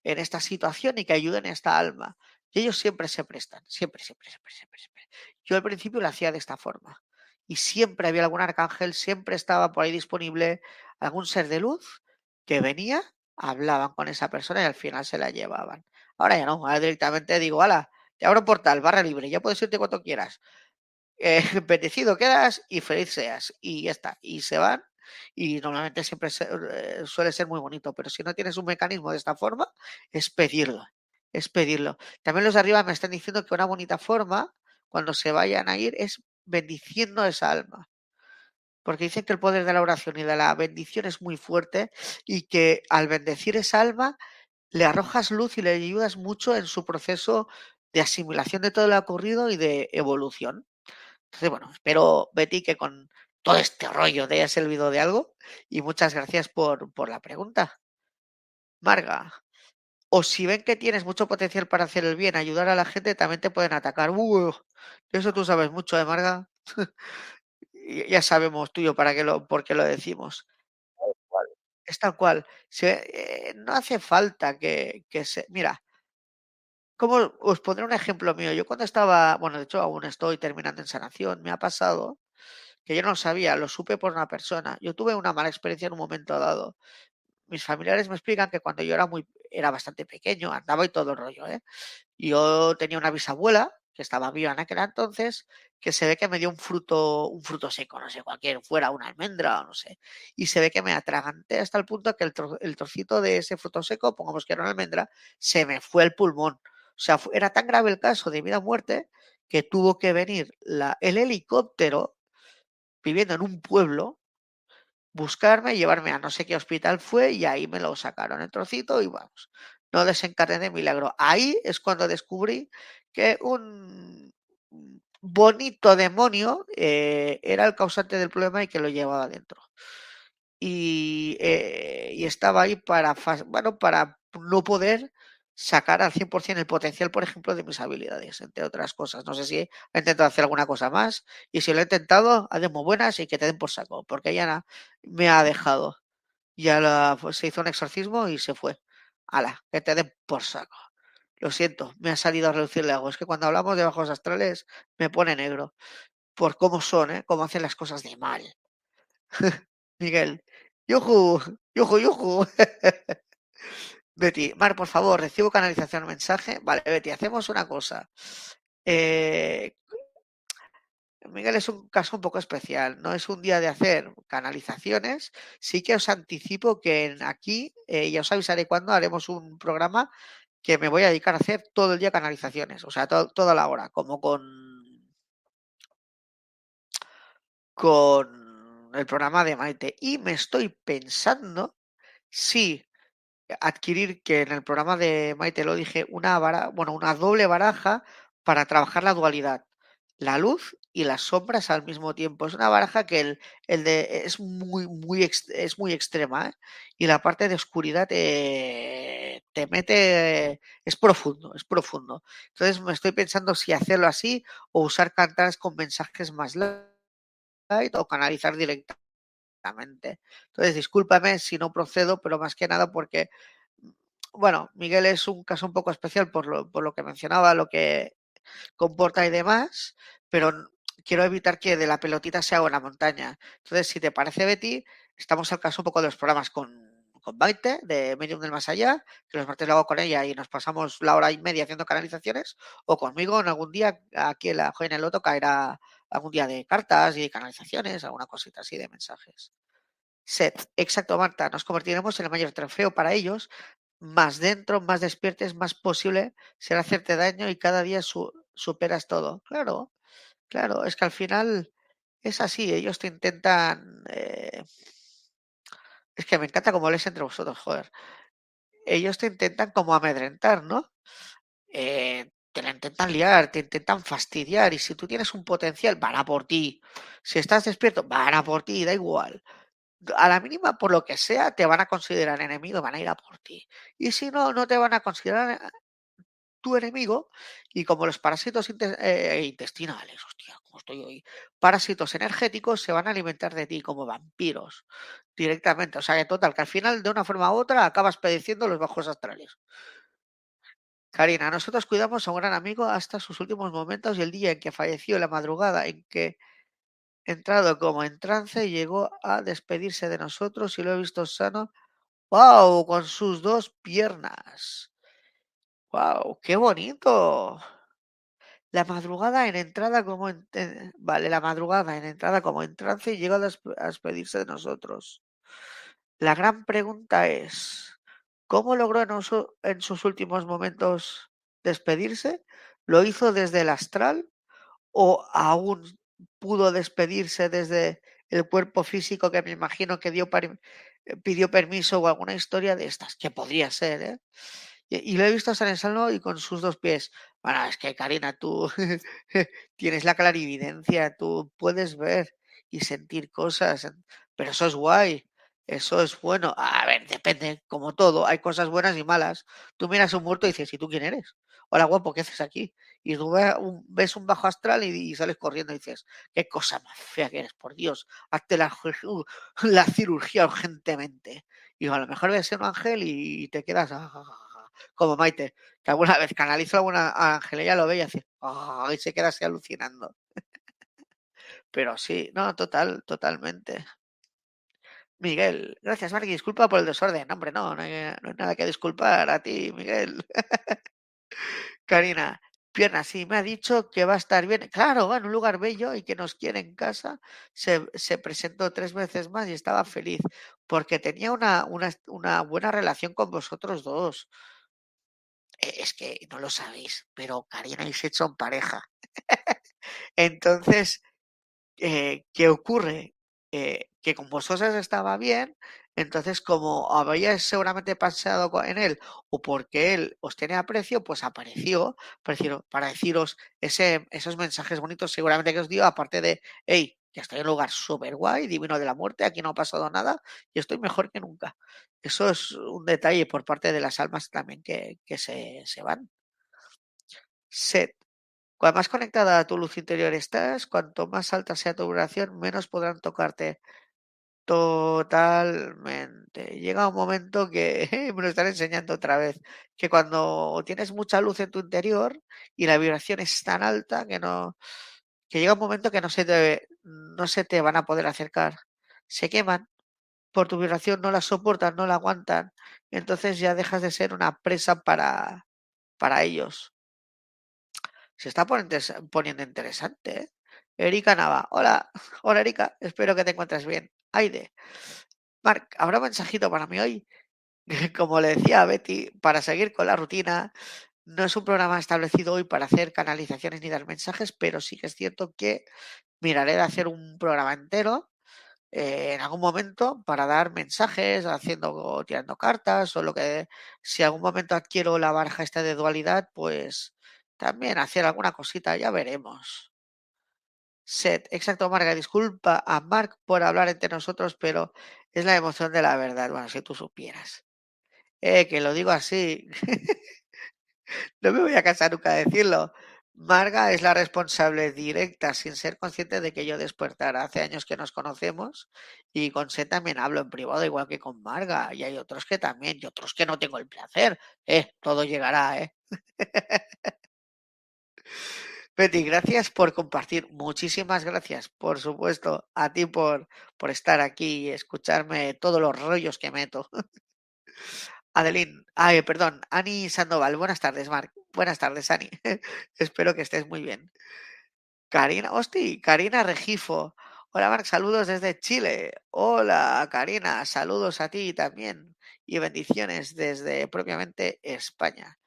en esta situación y que ayuden a esta alma. Y ellos siempre se prestan, siempre, siempre, siempre, siempre, siempre. Yo al principio lo hacía de esta forma. Y siempre había algún arcángel, siempre estaba por ahí disponible algún ser de luz que venía, hablaban con esa persona y al final se la llevaban. Ahora ya no, ahora directamente digo, ala, te abro portal, barra libre, ya puedes irte cuando quieras. Eh, bendecido quedas y feliz seas. Y ya está. Y se van. Y normalmente siempre eh, suele ser muy bonito. Pero si no tienes un mecanismo de esta forma, es pedirlo es pedirlo. También los de arriba me están diciendo que una bonita forma, cuando se vayan a ir, es bendiciendo esa alma. Porque dicen que el poder de la oración y de la bendición es muy fuerte y que al bendecir esa alma le arrojas luz y le ayudas mucho en su proceso de asimilación de todo lo ocurrido y de evolución. Entonces, bueno, espero, Betty, que con todo este rollo te haya servido de algo y muchas gracias por, por la pregunta. Marga. O si ven que tienes mucho potencial para hacer el bien, ayudar a la gente, también te pueden atacar. Eso tú sabes mucho, ¿eh, Marga? ya sabemos tú y yo para qué lo, por qué lo decimos. Es tal cual. Eh, no hace falta que, que se. Mira, como os pondré un ejemplo mío. Yo cuando estaba, bueno, de hecho aún estoy terminando en sanación, me ha pasado que yo no sabía, lo supe por una persona. Yo tuve una mala experiencia en un momento dado mis familiares me explican que cuando yo era muy, era bastante pequeño, andaba y todo el rollo, ¿eh? Yo tenía una bisabuela que estaba viva en aquel entonces, que se ve que me dio un fruto, un fruto seco, no sé, cualquier, fuera una almendra o no sé, y se ve que me atraganté hasta el punto que el, trocito de ese fruto seco, pongamos que era una almendra, se me fue el pulmón. O sea, era tan grave el caso de vida o muerte que tuvo que venir la, el helicóptero viviendo en un pueblo buscarme, llevarme a no sé qué hospital fue y ahí me lo sacaron el trocito y vamos, no desencarné de milagro. Ahí es cuando descubrí que un bonito demonio eh, era el causante del problema y que lo llevaba dentro. Y, eh, y estaba ahí para, bueno, para no poder sacar al 100% el potencial, por ejemplo, de mis habilidades, entre otras cosas. No sé si he intentado hacer alguna cosa más y si lo he intentado, hazme muy buenas y que te den por saco, porque ella me ha dejado. Ya la, pues, se hizo un exorcismo y se fue. Ala, que te den por saco. Lo siento, me ha salido a reducirle algo. Es que cuando hablamos de bajos astrales me pone negro. Por cómo son, ¿eh? Cómo hacen las cosas de mal. Miguel. Yuju, yuju, yuju. Betty, Mar, por favor, recibo canalización mensaje. Vale, Betty, hacemos una cosa. Eh, Miguel es un caso un poco especial. No es un día de hacer canalizaciones. Sí que os anticipo que aquí, eh, ya os avisaré cuando haremos un programa que me voy a dedicar a hacer todo el día canalizaciones. O sea, toda la hora, como con. con el programa de Maite. Y me estoy pensando si adquirir, que en el programa de Maite lo dije, una baraja, bueno, una doble baraja para trabajar la dualidad, la luz y las sombras al mismo tiempo. Es una baraja que el, el de es muy, muy, es muy extrema, ¿eh? y la parte de oscuridad te, te mete, es profundo, es profundo. Entonces me estoy pensando si hacerlo así o usar cantares con mensajes más light o canalizar directamente entonces, discúlpame si no procedo, pero más que nada porque, bueno, Miguel es un caso un poco especial por lo, por lo que mencionaba, lo que comporta y demás, pero quiero evitar que de la pelotita se haga una montaña. Entonces, si te parece, Betty, estamos al caso un poco de los programas con, con Baite, de Medium del Más Allá, que los martes lo hago con ella y nos pasamos la hora y media haciendo canalizaciones, o conmigo en algún día aquí en la Joya en el Loto caerá algún día de cartas y canalizaciones, alguna cosita así de mensajes. Set, exacto, Marta, nos convertiremos en el mayor trofeo para ellos, más dentro, más despiertes, más posible será hacerte daño y cada día superas todo. Claro, claro, es que al final es así, ellos te intentan... Eh, es que me encanta cómo lees entre vosotros, joder. Ellos te intentan como amedrentar, ¿no? Eh, te la intentan liar, te intentan fastidiar y si tú tienes un potencial, van a por ti. Si estás despierto, van a por ti, da igual. A la mínima, por lo que sea, te van a considerar enemigo, van a ir a por ti. Y si no, no te van a considerar eh, tu enemigo y como los parásitos eh, intestinales, hostia, como estoy hoy, parásitos energéticos se van a alimentar de ti como vampiros directamente. O sea que total, que al final de una forma u otra acabas padeciendo los bajos astrales. Karina, nosotros cuidamos a un gran amigo hasta sus últimos momentos y el día en que falleció, la madrugada en que, entrado como en trance, llegó a despedirse de nosotros y lo he visto sano. ¡Wow! Con sus dos piernas. ¡Wow! ¡Qué bonito! La madrugada en entrada como en, vale, la madrugada en entrada como en trance y llegó a despedirse de nosotros. La gran pregunta es, ¿Cómo logró en, sus últimos momentos despedirse? ¿Lo hizo desde el astral o aún pudo despedirse desde el cuerpo físico que me imagino que dio eh, pidió permiso o alguna historia de estas, que podría ser, ¿eh? Y, lo he visto estar en salvo y con sus dos pies. Bueno, es que Karina, tú tienes la clarividencia, tú puedes ver y sentir cosas, pero eso es guay. Eso es bueno. A ver, depende, como todo, hay cosas buenas y malas. Tú miras a un muerto y dices, ¿y tú quién eres? Hola, guapo, ¿qué haces aquí? Y tú ves un, bajo astral y, sales corriendo y dices, qué cosa más fea que eres, por Dios, hazte la, la cirugía urgentemente. Y a lo mejor ves un ángel y te quedas ah, ah, ah, como Maite, que alguna vez canalizo a alguna ángel, ella lo ve y hace, y se queda así alucinando. Pero sí, no, total, totalmente. Miguel, gracias, Marky. Disculpa por el desorden. Hombre, no, no hay, nada que disculpar a ti, Miguel. Karina, pierna, sí, me ha dicho que va a estar bien. Claro, va en un lugar bello y que nos quiere en casa. Se, se presentó tres veces más y estaba feliz porque tenía una buena relación con vosotros dos. E, es que no lo sabéis, pero Karina y Seth son pareja. Entonces, eh, ¿qué ocurre? Eh, que con vosotros estaba bien, entonces como habíais seguramente pasado en él o porque él os tiene aprecio, pues apareció para deciros, esos mensajes bonitos seguramente que os dio, aparte de, hey, que estoy en un lugar súper guay, divino de la muerte, aquí no ha pasado nada y estoy mejor que nunca. Eso es un detalle por parte de las almas también que, se van. Set. Cuanto más conectada a tu luz interior estás, cuanto más alta sea tu vibración, menos podrán tocarte. Totalmente. Llega un momento que me lo están enseñando otra vez, que cuando tienes mucha luz en tu interior y la vibración es tan alta que no, que llega un momento que no se te, no se te van a poder acercar. Se queman por tu vibración, no la soportan, no la aguantan. Entonces ya dejas de ser una presa para, para ellos. Se está poniendo interesante, ¿eh? Erika Nava. Hola, hola Erika, espero que te encuentres bien. Aide. Marc, ¿habrá mensajito para mí hoy? Como le decía a Betty, para seguir con la rutina, no es un programa establecido hoy para hacer canalizaciones ni dar mensajes, pero sí que es cierto que miraré de hacer un programa entero eh, en algún momento para dar mensajes, haciendo, tirando cartas o lo que, si algún momento adquiero la baraja esta de dualidad, pues también hacer alguna cosita, ya veremos. Set, exacto, Marga. Disculpa a Mark por hablar entre nosotros, pero es la emoción de la verdad. Bueno, si tú supieras. Eh, que lo digo así. no me voy a cansar nunca de decirlo. Marga es la responsable directa, sin ser consciente de que yo despertara. Hace años que nos conocemos y con Set también hablo en privado, igual que con Marga. Y hay otros que también, y otros que no tengo el placer. Eh, todo llegará, ¿eh? Betty, gracias por compartir. Muchísimas gracias, por supuesto, a ti por, por estar aquí y escucharme todos los rollos que meto. Adeline, ay, perdón, Ani Sandoval. Buenas tardes, Marc. Buenas tardes, Ani. Espero que estés muy bien. Karina, hosti, Karina Regifo. Hola, Marc, saludos desde Chile. Hola, Karina, saludos a ti también y bendiciones desde propiamente España.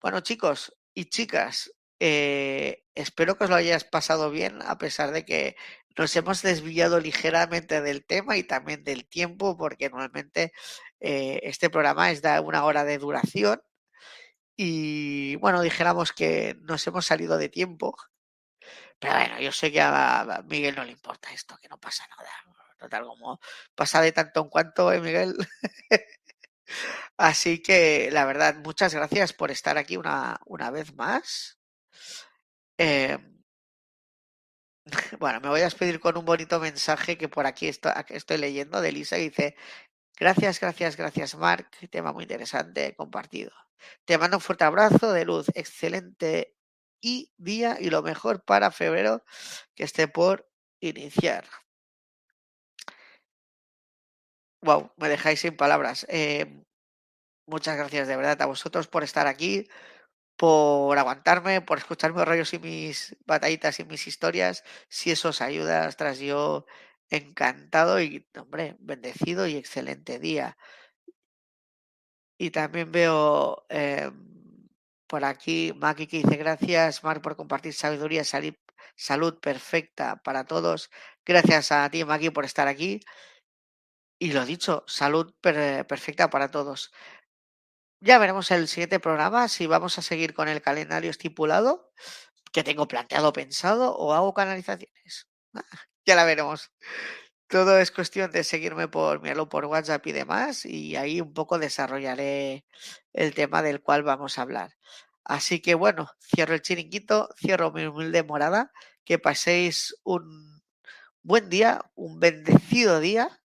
Bueno, chicos y chicas, eh, espero que os lo hayas pasado bien, a pesar de que nos hemos desviado ligeramente del tema y también del tiempo, porque normalmente eh, este programa es de una hora de duración. Y bueno, dijéramos que nos hemos salido de tiempo. Pero bueno, yo sé que a Miguel no le importa esto, que no pasa nada. Total, como pasa de tanto en cuanto, ¿eh, Miguel? Así que, la verdad, muchas gracias por estar aquí una, una vez más. Eh, bueno, me voy a despedir con un bonito mensaje que por aquí estoy, leyendo de Lisa dice, gracias, gracias, gracias Marc, tema muy interesante compartido. Te mando un fuerte abrazo de luz, excelente y día y lo mejor para febrero que esté por iniciar. Wow, me dejáis sin palabras. Eh, muchas gracias de verdad a vosotros por estar aquí, por aguantarme, por escuchar mis rollos y mis batallitas y mis historias. Si eso os ayuda, tras yo encantado y, hombre, bendecido y excelente día. Y también veo eh, por aquí Maki que dice gracias, Mar, por compartir sabiduría, salud perfecta para todos. Gracias a ti, Maki, por estar aquí. Y lo dicho, salud perfecta para todos. Ya veremos el siguiente programa si vamos a seguir con el calendario estipulado que tengo planteado, pensado, o hago canalizaciones. Ah, ya la veremos. Todo es cuestión de seguirme por mirarlo por WhatsApp y demás, y ahí un poco desarrollaré el tema del cual vamos a hablar. Así que bueno, cierro el chiringuito, cierro mi humilde morada, que paséis un buen día, un bendecido día,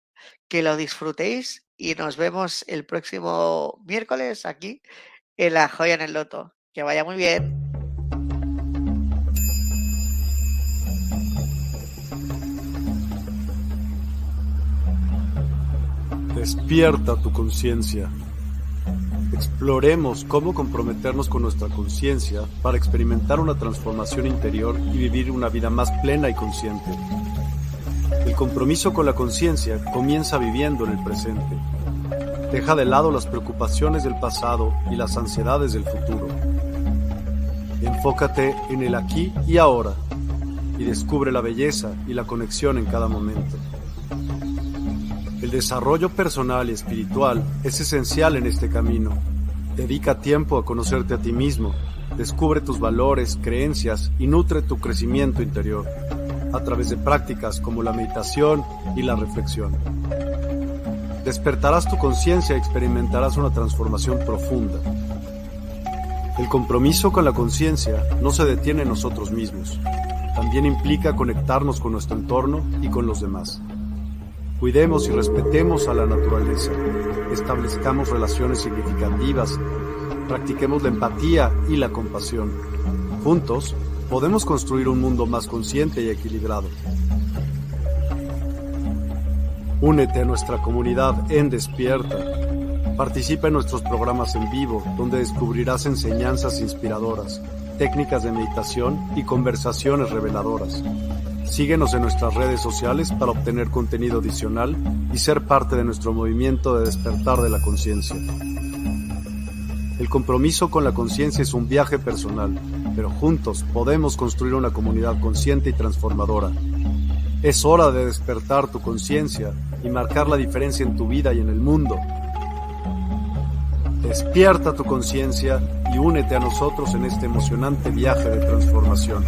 que lo disfrutéis y nos vemos el próximo miércoles aquí en La Joya en el Loto. Que vaya muy bien. Despierta tu conciencia. Exploremos cómo comprometernos con nuestra conciencia para experimentar una transformación interior y vivir una vida más plena y consciente. El compromiso con la conciencia comienza viviendo en el presente. Deja de lado las preocupaciones del pasado y las ansiedades del futuro. Enfócate en el aquí y ahora y descubre la belleza y la conexión en cada momento. El desarrollo personal y espiritual es esencial en este camino. Dedica tiempo a conocerte a ti mismo, descubre tus valores, creencias y nutre tu crecimiento interior. A través de prácticas como la meditación y la reflexión. Despertarás tu conciencia y experimentarás una transformación profunda. El compromiso con la conciencia no se detiene en nosotros mismos, también implica conectarnos con nuestro entorno y con los demás. Cuidemos y respetemos a la naturaleza, establezcamos relaciones significativas, practiquemos la empatía y la compasión. Juntos, podemos construir un mundo más consciente y equilibrado. Únete a nuestra comunidad en Despierta. Participa en nuestros programas en vivo, donde descubrirás enseñanzas inspiradoras, técnicas de meditación y conversaciones reveladoras. Síguenos en nuestras redes sociales para obtener contenido adicional y ser parte de nuestro movimiento de despertar de la conciencia. El compromiso con la conciencia es un viaje personal, pero juntos podemos construir una comunidad consciente y transformadora. Es hora de despertar tu conciencia y marcar la diferencia en tu vida y en el mundo. Despierta tu conciencia y únete a nosotros en este emocionante viaje de transformación.